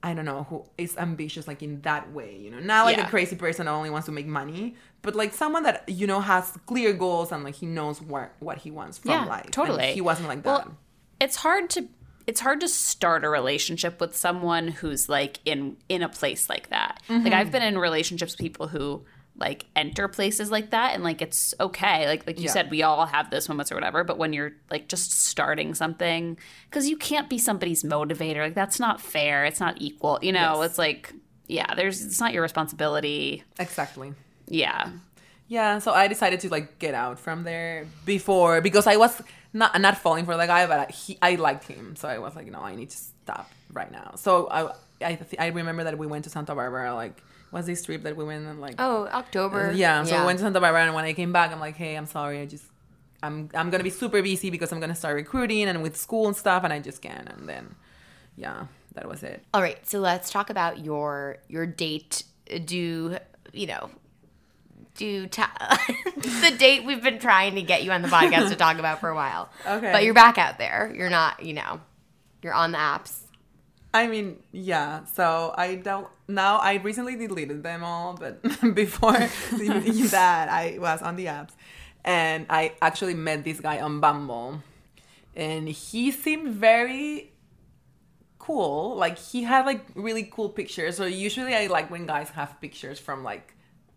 I don't know, who is ambitious like in that way, you know, not like Yeah. a crazy person that only wants to make money, but like someone that you know has clear goals and like he knows what what he wants from Yeah, life. And totally. he wasn't like that. Well, it's hard to it's hard to start a relationship with someone who's like in in a place like that. Like I've mm-hmm. been in relationships with people who like enter places like that and like it's okay. Like like you Yeah. said we all have those moments or whatever, but when you're like just starting something cuz you can't be somebody's motivator. Like that's not fair. It's not equal. You know, Yes. it's like yeah, there's it's not your responsibility. exactly. Yeah. Yeah, so I decided to like get out from there before because I was not not falling for the guy, but I, he I liked him, so I was like, no, I need to stop right now. So I I th- I remember that we went to Santa Barbara, like was this trip that we went and like oh, October. yeah. So I went to Santa Barbara, and when I came back, I'm like, hey, I'm sorry, I just I'm I'm gonna be super busy because I'm gonna start recruiting and with school and stuff, and I just can't. And then yeah, that was it. All right, so let's talk about your your date. Do you know? Do ta- *laughs* the date we've been trying to get you on the podcast to talk about for a while. Okay. but you're back out there. You're not. You know, you're on the apps. I mean, yeah. So I don't now. I recently deleted them all, but *laughs* before *laughs* that, I was on the apps, and I actually met this guy on Bumble, and he seemed very cool. Like he had like really cool pictures. So usually I like when guys have pictures from like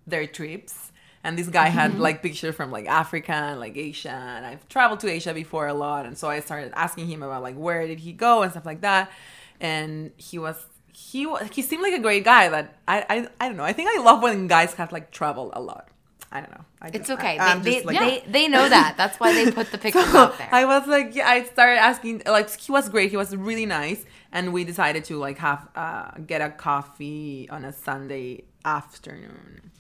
their trips. And this guy had like pictures from like Africa and like Asia. And I've traveled to Asia before a lot. And so I started asking him about like where did he go and stuff like that. And he was he he seemed like a great guy that I I, I don't know. I think I love when guys have like traveled a lot. I don't know. I It's okay. I, they, just, they, like- they *laughs* they know that. That's why they put the *laughs* pictures so out there. I was like, yeah, I started asking, like, he was great. He was really nice. And we decided to, like, have, uh, get a coffee on a Sunday afternoon,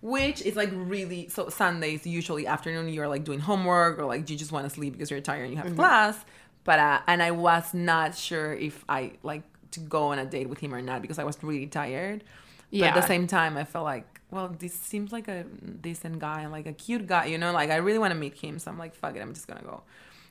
which is, like, really, so Sundays, usually afternoon, you're, like, doing homework or, like, you just want to sleep because you're tired and you have Mm-hmm. class. But, uh, and I was not sure if I, like, to go on a date with him or not because I was really tired. But at the same time, I felt like, well, this seems like a decent guy and like a cute guy, you know. Like I really want to meet him, so I'm like, fuck it, I'm just gonna go.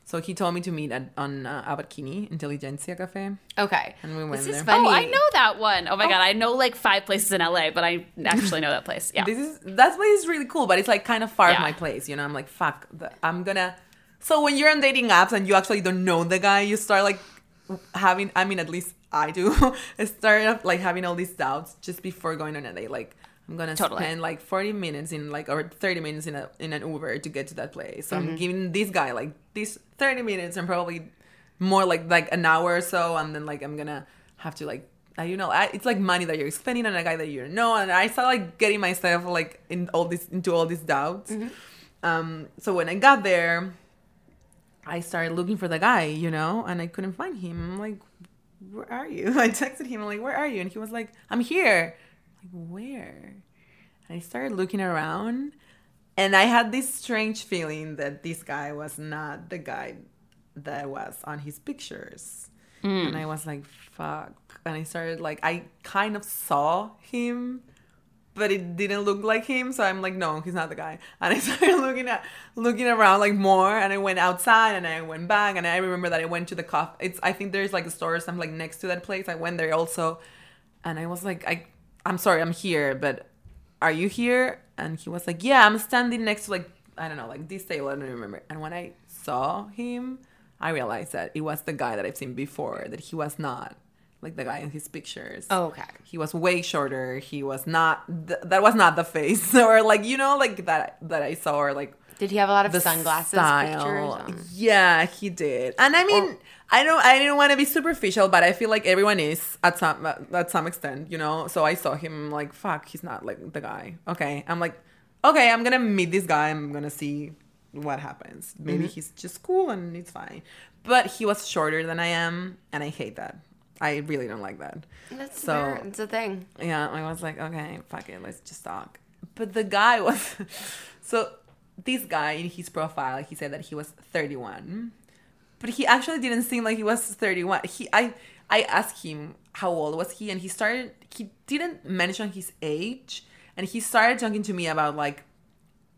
So he told me to meet at on uh, Abbot Kinney Intelligentsia Cafe, okay, and we went this is there. funny. Oh, I know that one. Oh my god, I know like five places in LA, but I actually know that place. Yeah. This is that place is really cool, but it's like kind of far Yeah. of my place, you know. I'm like, fuck, the, I'm gonna. So when you're on dating apps and you actually don't know the guy, you start like having. I mean, at least I do. I *laughs* start like having all these doubts just before going on a date. Like I'm gonna Totally. spend like 40 minutes in like or 30 minutes in a in an Uber to get to that place. So Mm-hmm. I'm giving this guy like these 30 minutes and probably more like like an hour or so, and then like I'm gonna have to like uh, you know, I, it's like money that you're spending on a guy that you don't know, and I started like getting myself like in all this into all these doubts. Um, so when I got there, I started looking for the guy, you know, and I couldn't find him. I'm like, where are you? *laughs* I texted him, I'm like, where are you? And he was like, I'm here. Like, where? And I started looking around, and I had this strange feeling that this guy was not the guy that was on his pictures. Mm. And I was like, fuck. And I started like, I kind of saw him, but it didn't look like him. So I'm like, no, he's not the guy. And I *laughs* started looking at, looking around like more. And I went outside and I went back. And I remember that I went to the coffee. It's, I think there's like a store or something like next to that place. I went there also. And I was like, I, I'm sorry, I'm here, but are you here? And he was like, yeah, I'm standing next to like, I don't know, like this table. I don't remember. And when I saw him, I realized that it was the guy that I've seen before, that he was not like the guy in his pictures. Oh, okay. He was way shorter. He was not, th- that was not the face. *laughs* or like, you know, like that, that I saw, or like Did he have a lot of the sunglasses style. pictures? on? Yeah, he did. And I mean, I don't I didn't want to be superficial, but I feel like everyone is at some at some extent, you know. So I saw him like, fuck, he's not like the guy. Okay, I'm like, okay, I'm gonna meet this guy. I'm gonna see what happens. Maybe Mm-hmm. he's just cool and it's fine. But he was shorter than I am, and I hate that. I really don't like that. That's So- fair. It's a thing. Yeah, I was like, okay, fuck it, let's just talk. But the guy was *laughs* so this guy in his profile, he said that he was 31. But he actually didn't seem like he was 31. He I I asked him how old was he and he started he didn't mention his age and he started talking to me about like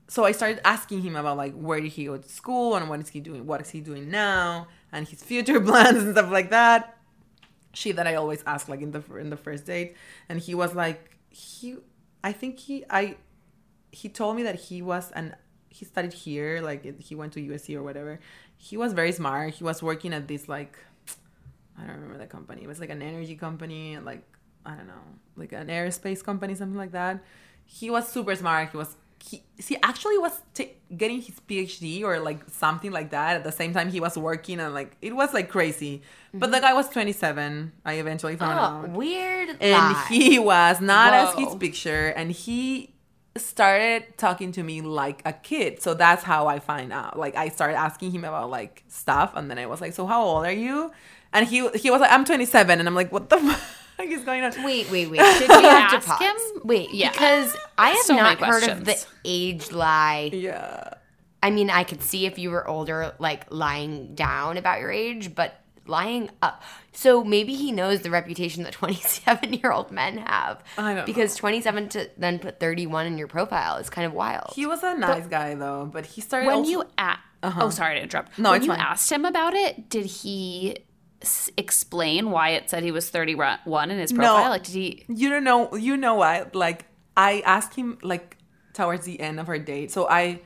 so I started asking him about like where did he go to school and what is he doing what is he doing now and his future *laughs* plans and stuff like that shit that I always ask like in the in the first date and he was like he I think he I he told me that he was an he studied here like he went to USC or whatever. He was very smart. He was working at this like I don't remember the company. It was like an energy company like I don't know like an aerospace company something like that. He was super smart. He was he, he actually was t- getting his PhD or like something like that at the same time he was working and like it was like crazy. But the mm-hmm. guy was 27 I eventually found Oh, out. weird. and lie. he was not as Whoa. his picture. And he started talking to me like a kid so that's how i find out like i started asking him about like stuff and then i was like so how old are you and he he was like i'm 27 and i'm like what the *laughs* fuck is going on Wait, wait, wait. Did you have to ask him? Wait, Yeah. because I have So not heard of the age lie. yeah I mean, I could see if you were older, like lying down about your age, but lying up. So maybe he knows the reputation that *laughs* 27 year old men have. I don't Because 27 to then put 31 in your profile is kind of wild. he was a nice guy though but he started When also- you a- uh-huh. oh sorry to interrupt. No, when it's you fine. asked him about it, did he s- explain why it said he was 31 in his profile? Like did he you don't know you know what like i asked him like towards the end of our date so i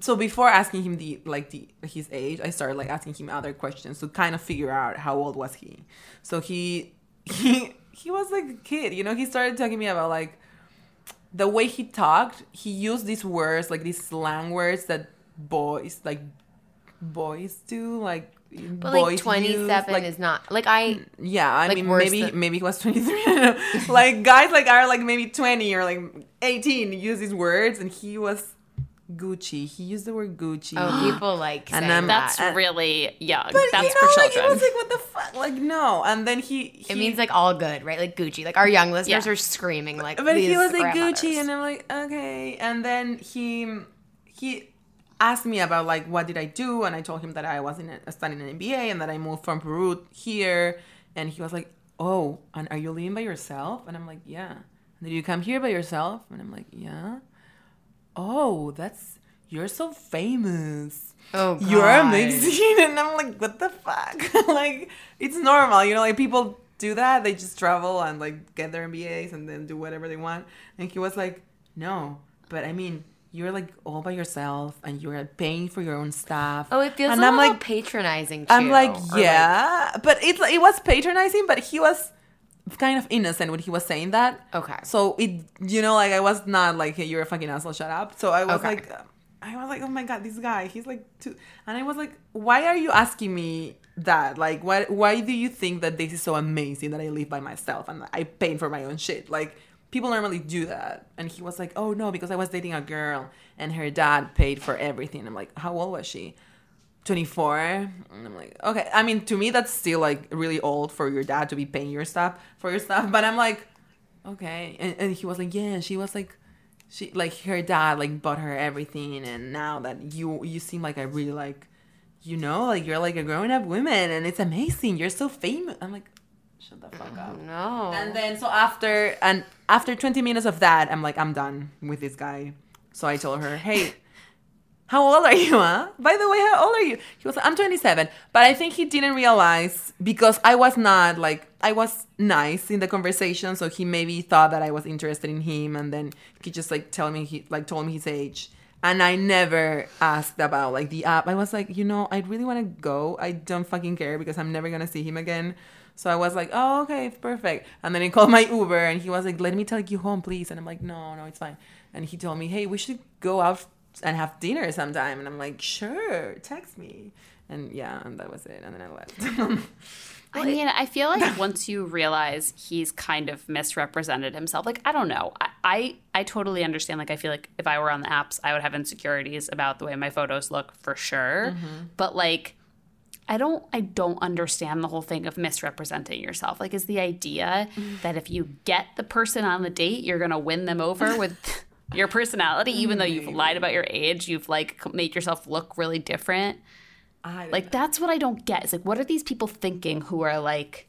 so before asking him the like the his age i started like asking him other questions to kind of figure out how old was he so he *laughs* he he was like a kid you know he started talking to me about like the way he talked he used these words like these slang words that boys like boys do like but like 27 like, is not, like I, mm, yeah, I Like, mean maybe than- maybe he was 23. *laughs* I don't know. like guys like are like maybe 20 or like 18 use these words and he was Gucci. He used the word Gucci. oh, people *gasps* like And then that. That's really young. but That's you know, for oh, like, children. it was like what the fuck? Like no. And then he, he it means like all good, right? Like Gucci. Like our young listeners Yeah. are screaming like but he was like. Gucci and I'm like okay. And then he he asked me about like what did I do and I told him that I was in a, studying an MBA and that I moved from Peru here and he was like oh and are you living by yourself and I'm like yeah and did you come here by yourself and I'm like yeah oh that's you're so famous. Oh, you're God. amazing. *laughs* And I'm like what the fuck? *laughs* Like it's normal you know like people do that. They just travel and like get their MBAs and then do whatever they want. And he was like no but I mean you're like all by yourself and you're paying for your own stuff. Oh, it feels and a I'm little like patronizing too. I'm like, yeah, but it it was patronizing, but he was kind of innocent when he was saying that. Okay. So it, you know, like I was not like, hey, you're a fucking asshole, shut up. So I was Okay. like, I was like, oh my god, this guy, he's like, too, and I was like, why are you asking me that? Like, what? Why do you think that this is so amazing that I live by myself and I pay for my own shit? Like, people normally do that. And he was like, oh no, because I was dating a girl and her dad paid for everything. I'm like, how old was she? 24 and i'm like okay. I mean to me that's still like really old for your dad to be paying your stuff for your stuff *laughs* but i'm like okay. And, and he was like yeah she was like she like her dad like bought her everything and now that you you seem like i really like you know like you're like a grown-up woman and it's amazing. You're so famous. I'm like shut the fuck up. No. and then so after and after 20 minutes of that i'm like i'm done with this guy. So i told her hey how old are you, *laughs* huh? By the way, how old are you? He was like, I'm 27. But I think he didn't realize because I was not like, I was nice in the conversation. So he maybe thought that I was interested in him. And then he just like tell me, he like told me his age. And I never asked about like the app. I was like, you know, I really want to go. I don't fucking care because I'm never going to see him again. So I was like, oh, okay, perfect. And then he called my Uber and he was like, let me take you home, please. And I'm like, no, no, it's fine. And he told me, hey, we should go out and have dinner sometime. And I'm like, sure, text me. And yeah, and that was it. And then I left. *laughs* I mean, I feel like once you realize he's kind of misrepresented himself, like I don't know, I, I I totally understand. Like I feel like if I were on the apps, I would have insecurities about the way my photos look for sure. Mm-hmm. But like, I don't I don't understand the whole thing of misrepresenting yourself. Like, is the idea mm. that if you get the person on the date, you're gonna win them over with *laughs* your personality, even though you've lied about your age, you've like made yourself look really different. I, Like that's what I don't get. It's like what are these people thinking who are like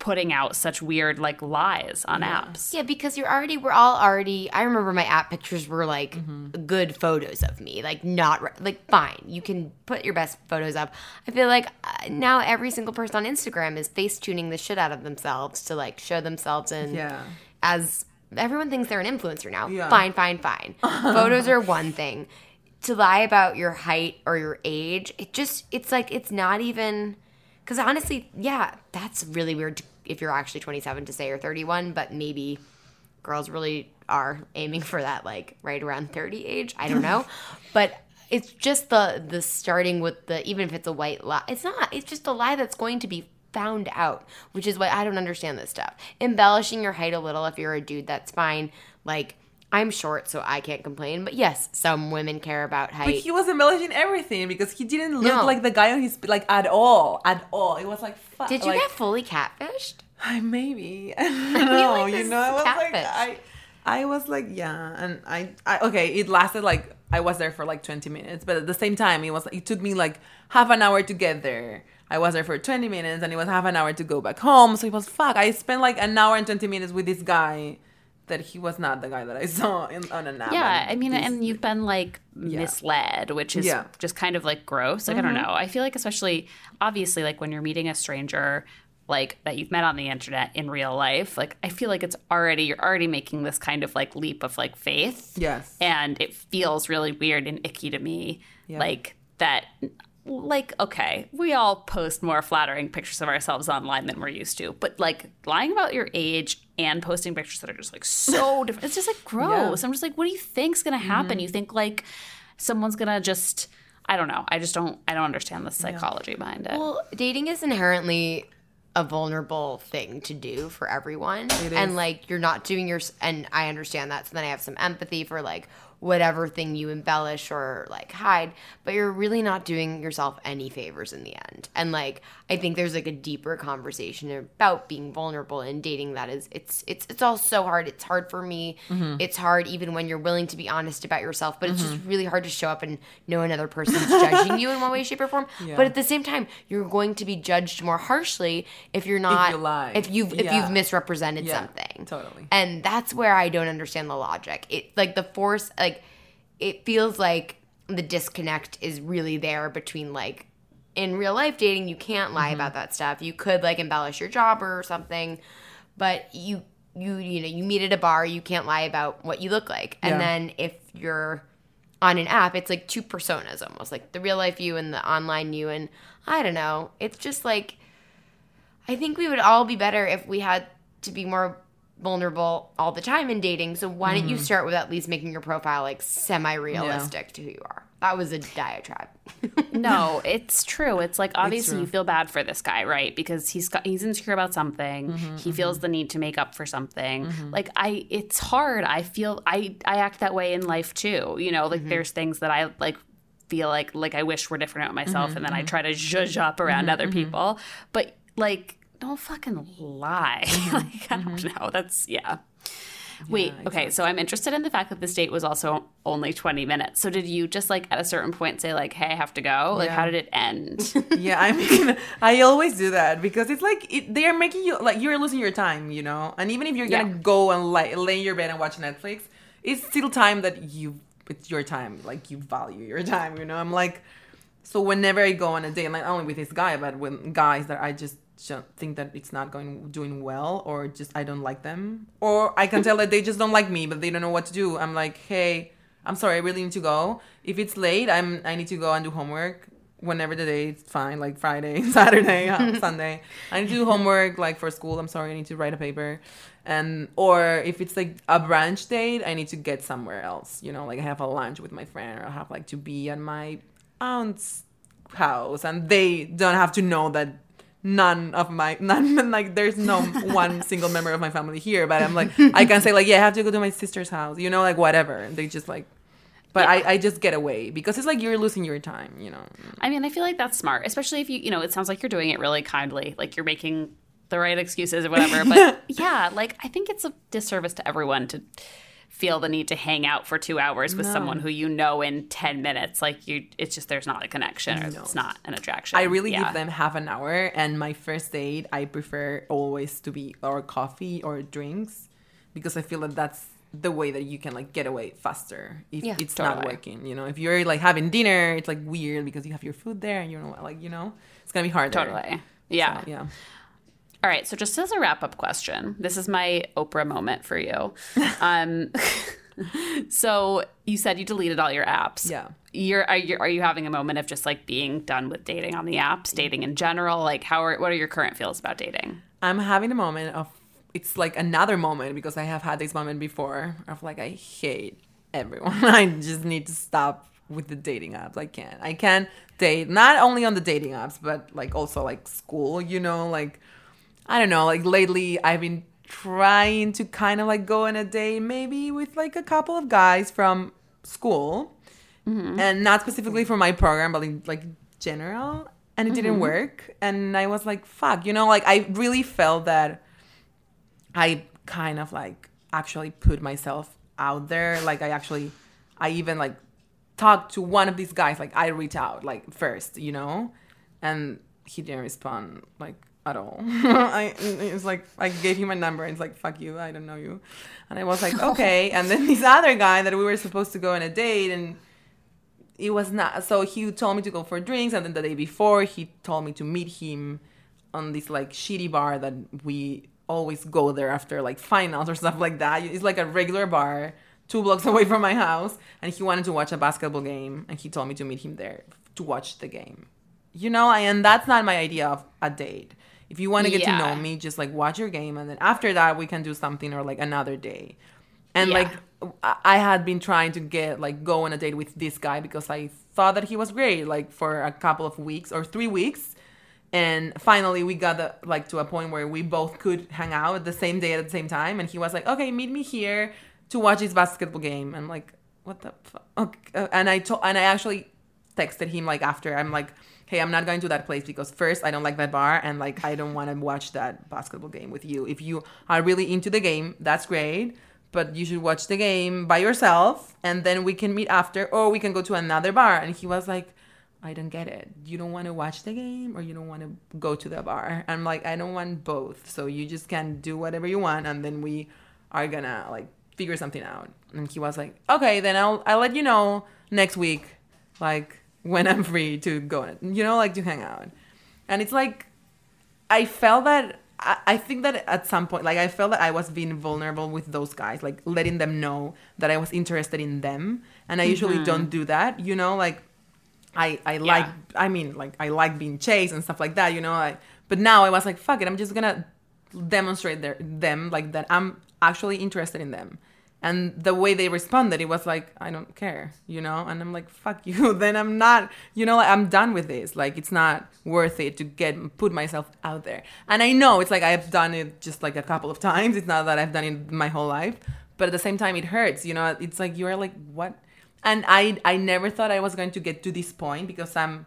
putting out such weird like lies on apps? Yeah, because you're already, we're all already. I remember my app pictures were like Mm-hmm. good photos of me, like not like fine. You can put your best photos up. I feel like uh, now every single person on Instagram is face tuning the shit out of themselves to like show themselves and Yeah. as everyone thinks they're an influencer now. Yeah. Fine, fine, fine. *laughs* photos are one thing. To lie about your height or your age, it just it's like it's not even because honestly, yeah, that's really weird if you're actually 27 to say you're 31, but maybe girls really are aiming for that like right around 30 age. I don't know. *laughs* but it's just the the starting with the even if it's a white lie. It's not. It's just a lie that's going to be found out, which is why I don't understand this stuff. Embellishing your height a little if you're a dude, that's fine. Like I'm short, so I can't complain. But yes, some women care about height. but he was embellishing everything because he didn't look No. like the guy on his like at all, at all. It was like, fuck. Did you like, get fully catfished? *laughs* I maybe. *laughs* I *laughs* don't know. like you know, I was like. I, I was like, yeah, and I, I, okay, it lasted like I was there for like twenty minutes, but at the same time, it was it took me like half an hour to get there. I was there for twenty minutes, and it was half an hour to go back home. So it was fuck. I spent like an hour and twenty minutes with this guy. That he was not the guy that I *laughs* saw in, on an app. Yeah, I mean, and you've been like misled, which is Yeah. Mm-hmm. just kind of like gross. Like, I don't know. I feel like, especially obviously, like when you're meeting a stranger, like that you've met on the internet in real life, like I feel like it's already, you're already making this kind of like leap of like faith. Yes. And it feels really weird and icky to me. Like that. Like, okay, we all post more flattering pictures of ourselves online than we're used to, but like lying about your age and posting pictures that are just like so *laughs* different, it's just like gross. I'm just like, what do you think's gonna happen? You mm-hmm. think like someone's gonna just, I don't know. I just don't, I don't understand the psychology behind it. Well, dating is inherently a vulnerable thing to do for everyone. And like you're not doing your and I understand that. So then I have some empathy for like whatever thing you embellish or like hide, but you're really not doing yourself any favors in the end. And like I think there's like a deeper conversation about being vulnerable and dating that is it's it's it's all so hard. It's hard for me. Mm-hmm. It's hard even when you're willing to be honest about yourself, but it's just mm-hmm. really hard to show up and know another person's judging you in one way shape or form. *laughs* But at the same time, you're going to be judged more harshly if you're not you lie. if you've if Yeah. you've misrepresented Yeah, something. totally. And that's where I don't understand the logic. It like the force like it feels like the disconnect is really there between like in real life dating you can't lie Mm-hmm. about that stuff. You could like embellish your job or something, but you you you know, you meet at a bar, you can't lie about what you look like. And Yeah. then if you're on an app, it's like two personas almost, like the real life you and the online you and I don't know. It's just like I think we would all be better if we had to be more vulnerable all the time in dating. So why Mm-hmm. don't you start with at least making your profile like semi-realistic to who you are? That was a diatribe. *laughs* no, it's true. It's like obviously you feel bad for this guy, right? Because he's got he's insecure about something. Mm-hmm, he feels the need to make up for something. Like I it's hard. I feel I I act that way in life too. You know, like Mm-hmm. there's things that I like feel like like I wish were different about myself Mm-hmm, and then I try to zhuzh up around other people. But like don't fucking lie. *laughs* Mm-hmm, like I don't know. That's yeah. Wait, okay, so I'm interested in the fact that this date was also only 20 minutes. So did you just like at a certain point say like, "Hey, I have to go?" Like how did it end? *laughs* yeah, I mean, *laughs* I always do that because it's like it, they are making you like you're losing your time, you know. And even if you're gonna Yeah. go and like lay in your bed and watch Netflix, it's still time that you it's your time. Like you value your time, you know. I'm like, so whenever I go on a date, like not only with this guy, but with guys that I just think that it's not going doing well, or just I don't like them, or I can tell that they just don't like me, but they don't know what to do. I'm like, hey, I'm sorry, I really need to go. If it's late, I'm I need to go and do homework. Whenever the day, it's fine. Like Friday, *laughs* Saturday, uh, *laughs* Sunday. I need to do homework like for school. I'm sorry, I need to write a paper, and or if it's like a brunch date, I need to get somewhere else. You know, like I have a lunch with my friend, or I have like to be at my aunt's house, and they don't have to know that none of my *laughs* none like there's no *laughs* one single member of my family here but i'm like i can say like yeah i have to go to my sister's house you know like whatever and they just like but I, I just get away because it's like you're losing your time you know I mean, I feel like that's smart, especially if you, you know, it sounds like you're doing it really kindly, like you're making the right excuses or whatever. But *laughs* yeah, like I think it's a disservice to everyone to feel the need to hang out for two hours with someone who you know in 10 minutes. Like you, it's just, there's not a connection or it's not an attraction. i really Yeah. give them half an hour and my first date i prefer always to be or coffee or drinks because i feel that that's the way that you can like get away faster if Yeah, it's not totally. working you know if you're like having dinner it's like weird because you have your food there and you know like you know it's gonna be harder Totally. Yeah. So, yeah All right. So just as a wrap up question, this is my Oprah moment for you. *laughs* Um, *laughs* so you said you deleted all your apps. Yeah. You're are, you are you having a moment of just like being done with dating on the apps, dating in general? Like how are what are your current feels about dating? I'm having a moment of it's like another moment because I have had this moment before of like I hate everyone. *laughs* I just need to stop with the dating apps. I can't. I can't date not only on the dating apps but like also like school, you know, like I don't know, like lately I've been trying to kind of like go on a date maybe with like a couple of guys from school. Mm-hmm. And not specifically for my program but in, like general. And it didn't mm-hmm. work. And i was like fuck you know like i really felt that i kind of like actually put myself out there. Like i actually i even like talked to one of these guys. Like i reach out like first you know? And he didn't respond like at all. *laughs* I it's like i gave him a number and it's like fuck you i don't know you. And i was like *laughs* okay. And then this other guy that we were supposed to go on a date and it was not so he told me to go for drinks and then the day before he told me to meet him on this like shitty bar that we always go there after like finals or stuff like that. It's like a regular bar two blocks *laughs* away from my house and he wanted to watch a basketball game and he told me to meet him there to watch the game. You know and that's not my idea of a date if you want to get Yeah. to know me just like watch your game and then after that we can do something or like another day and Yeah. like I had been trying to get like go on a date with this guy because I thought that he was great like for a couple of weeks or 3 weeks and finally we got the, like to a point where we both could hang out at the same day at the same time and he was like okay meet me here to watch this basketball game and like what the fuck okay. Uh, and I told and I actually texted him like after I'm like hey I'm not going to that place because first I don't like that bar and like I don't want to watch that basketball game with you if you are really into the game that's great but you should watch the game by yourself and then we can meet after or we can go to another bar and he was like I don't get it. You don't want to watch the game or you don't want to go to the bar. I'm like, I don't want both. So you just can do whatever you want and then we are gonna like figure something out. And he was like, Okay, then I'll I'll let you know next week, like when I'm free to go you know, like to hang out. And it's like I felt that I, I think that at some point like I felt that I was being vulnerable with those guys, like letting them know that I was interested in them. And I usually mm-hmm. don't do that, you know, like I I like I mean like I like being chased and stuff like that, you know. I, but now I was like, fuck it, I'm just gonna demonstrate their them like that I'm actually interested in them. And the way they responded, it was like, I don't care, you know? And I'm like, fuck you. *laughs* then I'm not, you know, I'm done with this. Like, it's not worth it to get, put myself out there. And I know it's like I've done it just like a couple of *laughs* times. It's not that I've done it my whole life. But at the same time, it hurts, you know? It's like, you're like, what? And I, I never thought I was going to get to this point because I'm,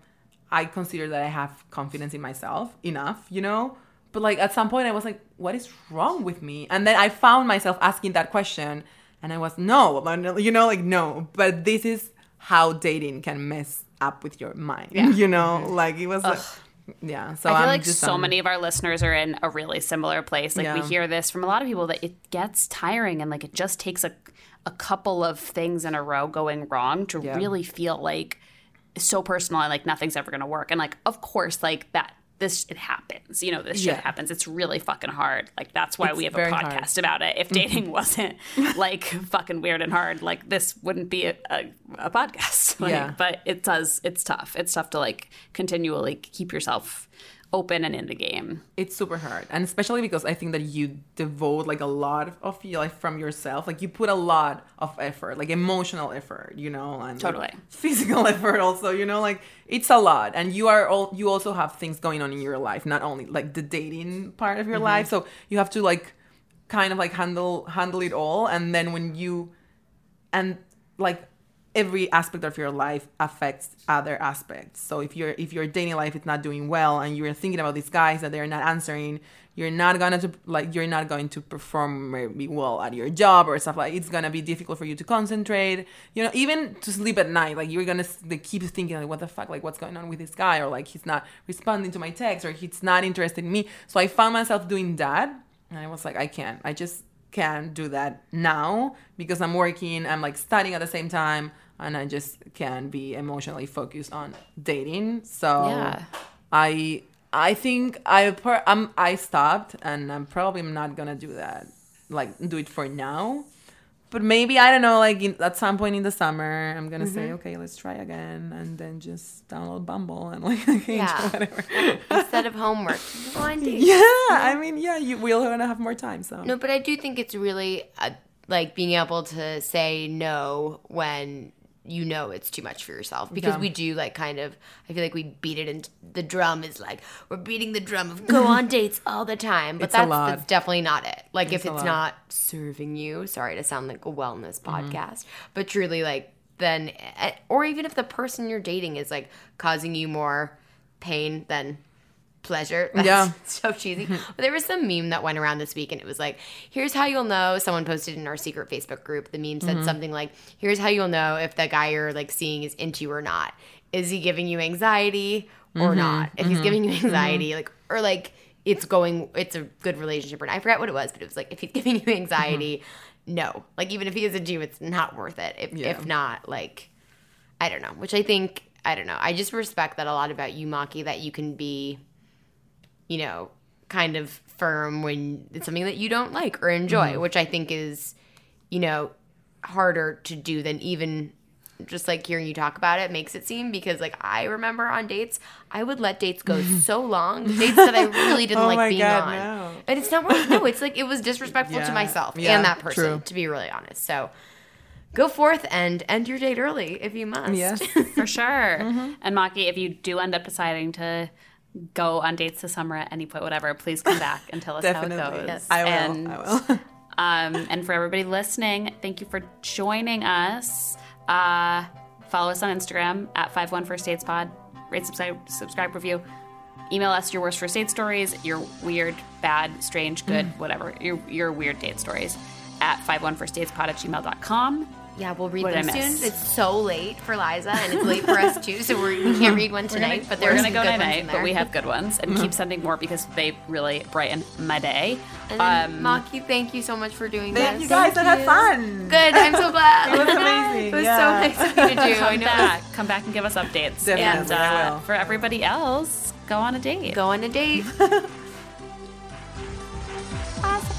I consider that I have confidence in myself enough, you know? But like at some point, I was like, what is wrong with me? And then I found myself asking that question and I was, no, you know, like, no. But this is how dating can mess up with your mind. Yeah. You know, like, it was like, yeah. So I feel I'm like just, so um, many of our listeners are in a really similar place. Like we hear this from a lot of people that it gets tiring and like it just takes a a couple of things in a row going wrong to Yeah. really feel like so personal and like nothing's ever going to work. And like of course like that this it happens. You know, this shit Yeah. happens. It's really fucking hard. Like that's why It's we have a podcast hard. about it. If mm-hmm. dating *laughs* wasn't like fucking weird and hard, like this wouldn't be a, a, a podcast. *laughs* Like, Yeah. But it does it's tough. It's tough to like continually keep yourself open and in the game. it's super hard and especially because i think that you devote like a lot of your life from yourself. Like you put a lot of effort like emotional effort you know and like, Totally. *laughs* physical effort also you know like it's a lot. And you are all you also have things going on in your life not only like the dating part of your mm-hmm. life. So you have to like kind of like handle handle it all. And then when you and like every aspect of your life affects other aspects. So if you're if your dating life is not doing well and you're thinking about these guys that they're not answering you're not gonna to like you're not going to perform maybe well at your job or stuff like it's gonna be difficult for you to concentrate. You know even to sleep at night like you're gonna like, keep thinking like what the fuck like what's going on with this guy? Or like he's not responding to my text or he's not interested in me. So i found myself doing that and i was like i can't. I just can't do that now because I'm working, I'm like studying at the same time, and I just can't be emotionally focused on dating. So Yeah. I I think I per- I'm I stopped, and I'm probably not gonna do that, like do it for now. But maybe I don't know, like in, at some point in the summer, I'm gonna say, okay, let's try again, and then just download Bumble and like *laughs* Yeah. whatever. Instead of homework, *laughs* go on dates. yeah, I mean, yeah, you we're gonna have more time, so No, but I do think it's really uh, like being able to say no when you know it's too much for yourself because we do like kind of I feel like we beat it and the drum is like we're beating the drum of *laughs* go on dates all the time but It's that's that's definitely not it. Like if It's a it's not serving you sorry to sound like a wellness Mm-hmm. podcast but truly like then eh, or even if the person you're dating is like causing you more pain than pleasure. *laughs* That's Yeah. so cheesy. but there was some meme that went around this week and it was like, here's how you'll know. Someone posted in our secret Facebook group. The meme said Mm-hmm. something like, here's how you'll know if the guy you're like seeing is into you or not. Is he giving you anxiety or Mm-hmm. not? If he's giving you anxiety, like, or like, it's going, it's a good relationship or not. I forgot what it was, but it was like, if he's *laughs* giving you anxiety, no. Like, even if he is into you, it's not worth it. If, Yeah. if not, like, I don't know, which I think, I don't know. I just respect that a lot about you, Maki, that you can be, you know, kind of firm when it's something that you don't like or enjoy, Mm-hmm. which I think is, you know, harder to do than even just like hearing you talk about it makes it seem because like I remember on dates, I would let dates go *laughs* so long, dates that I really didn't *laughs* Oh like my being God, on. no. And it's not worth no, it's like it was disrespectful Yeah. to myself Yeah, and that person, true. to be really honest. So go forth and end your date early if you must. Yes. *laughs* for sure. And Maki, if you do end up deciding to go on dates this summer at any point, whatever, please come back and tell us how it *laughs* goes. Yes. I will. And, I will. *laughs* um, and for everybody listening, thank you for joining us. Uh, follow us on Instagram at 51 First Dates Pod. Rate, subscribe, subscribe, review. Email us your worst first date stories, your weird, bad, strange, good, whatever, your, your weird date stories at 51firstdatespod at gmail.com. Yeah, we'll read what them soon. It's so late for Liza, and it's late for us too, so we're, we can not read one *laughs* tonight. Gonna, but we're gonna go tonight, but we have good ones, and keep mm-hmm. sending more because they really brighten my day. And um, Maki, thank you so much for doing thank this. Thank you guys. Thank I had fun. Good. I'm so glad. *laughs* it was amazing. *laughs* it was yeah. so nice of you to do. Come back. Come back and give us updates. Definitely, and uh, for everybody else, go on a date. Go on a date. awesome.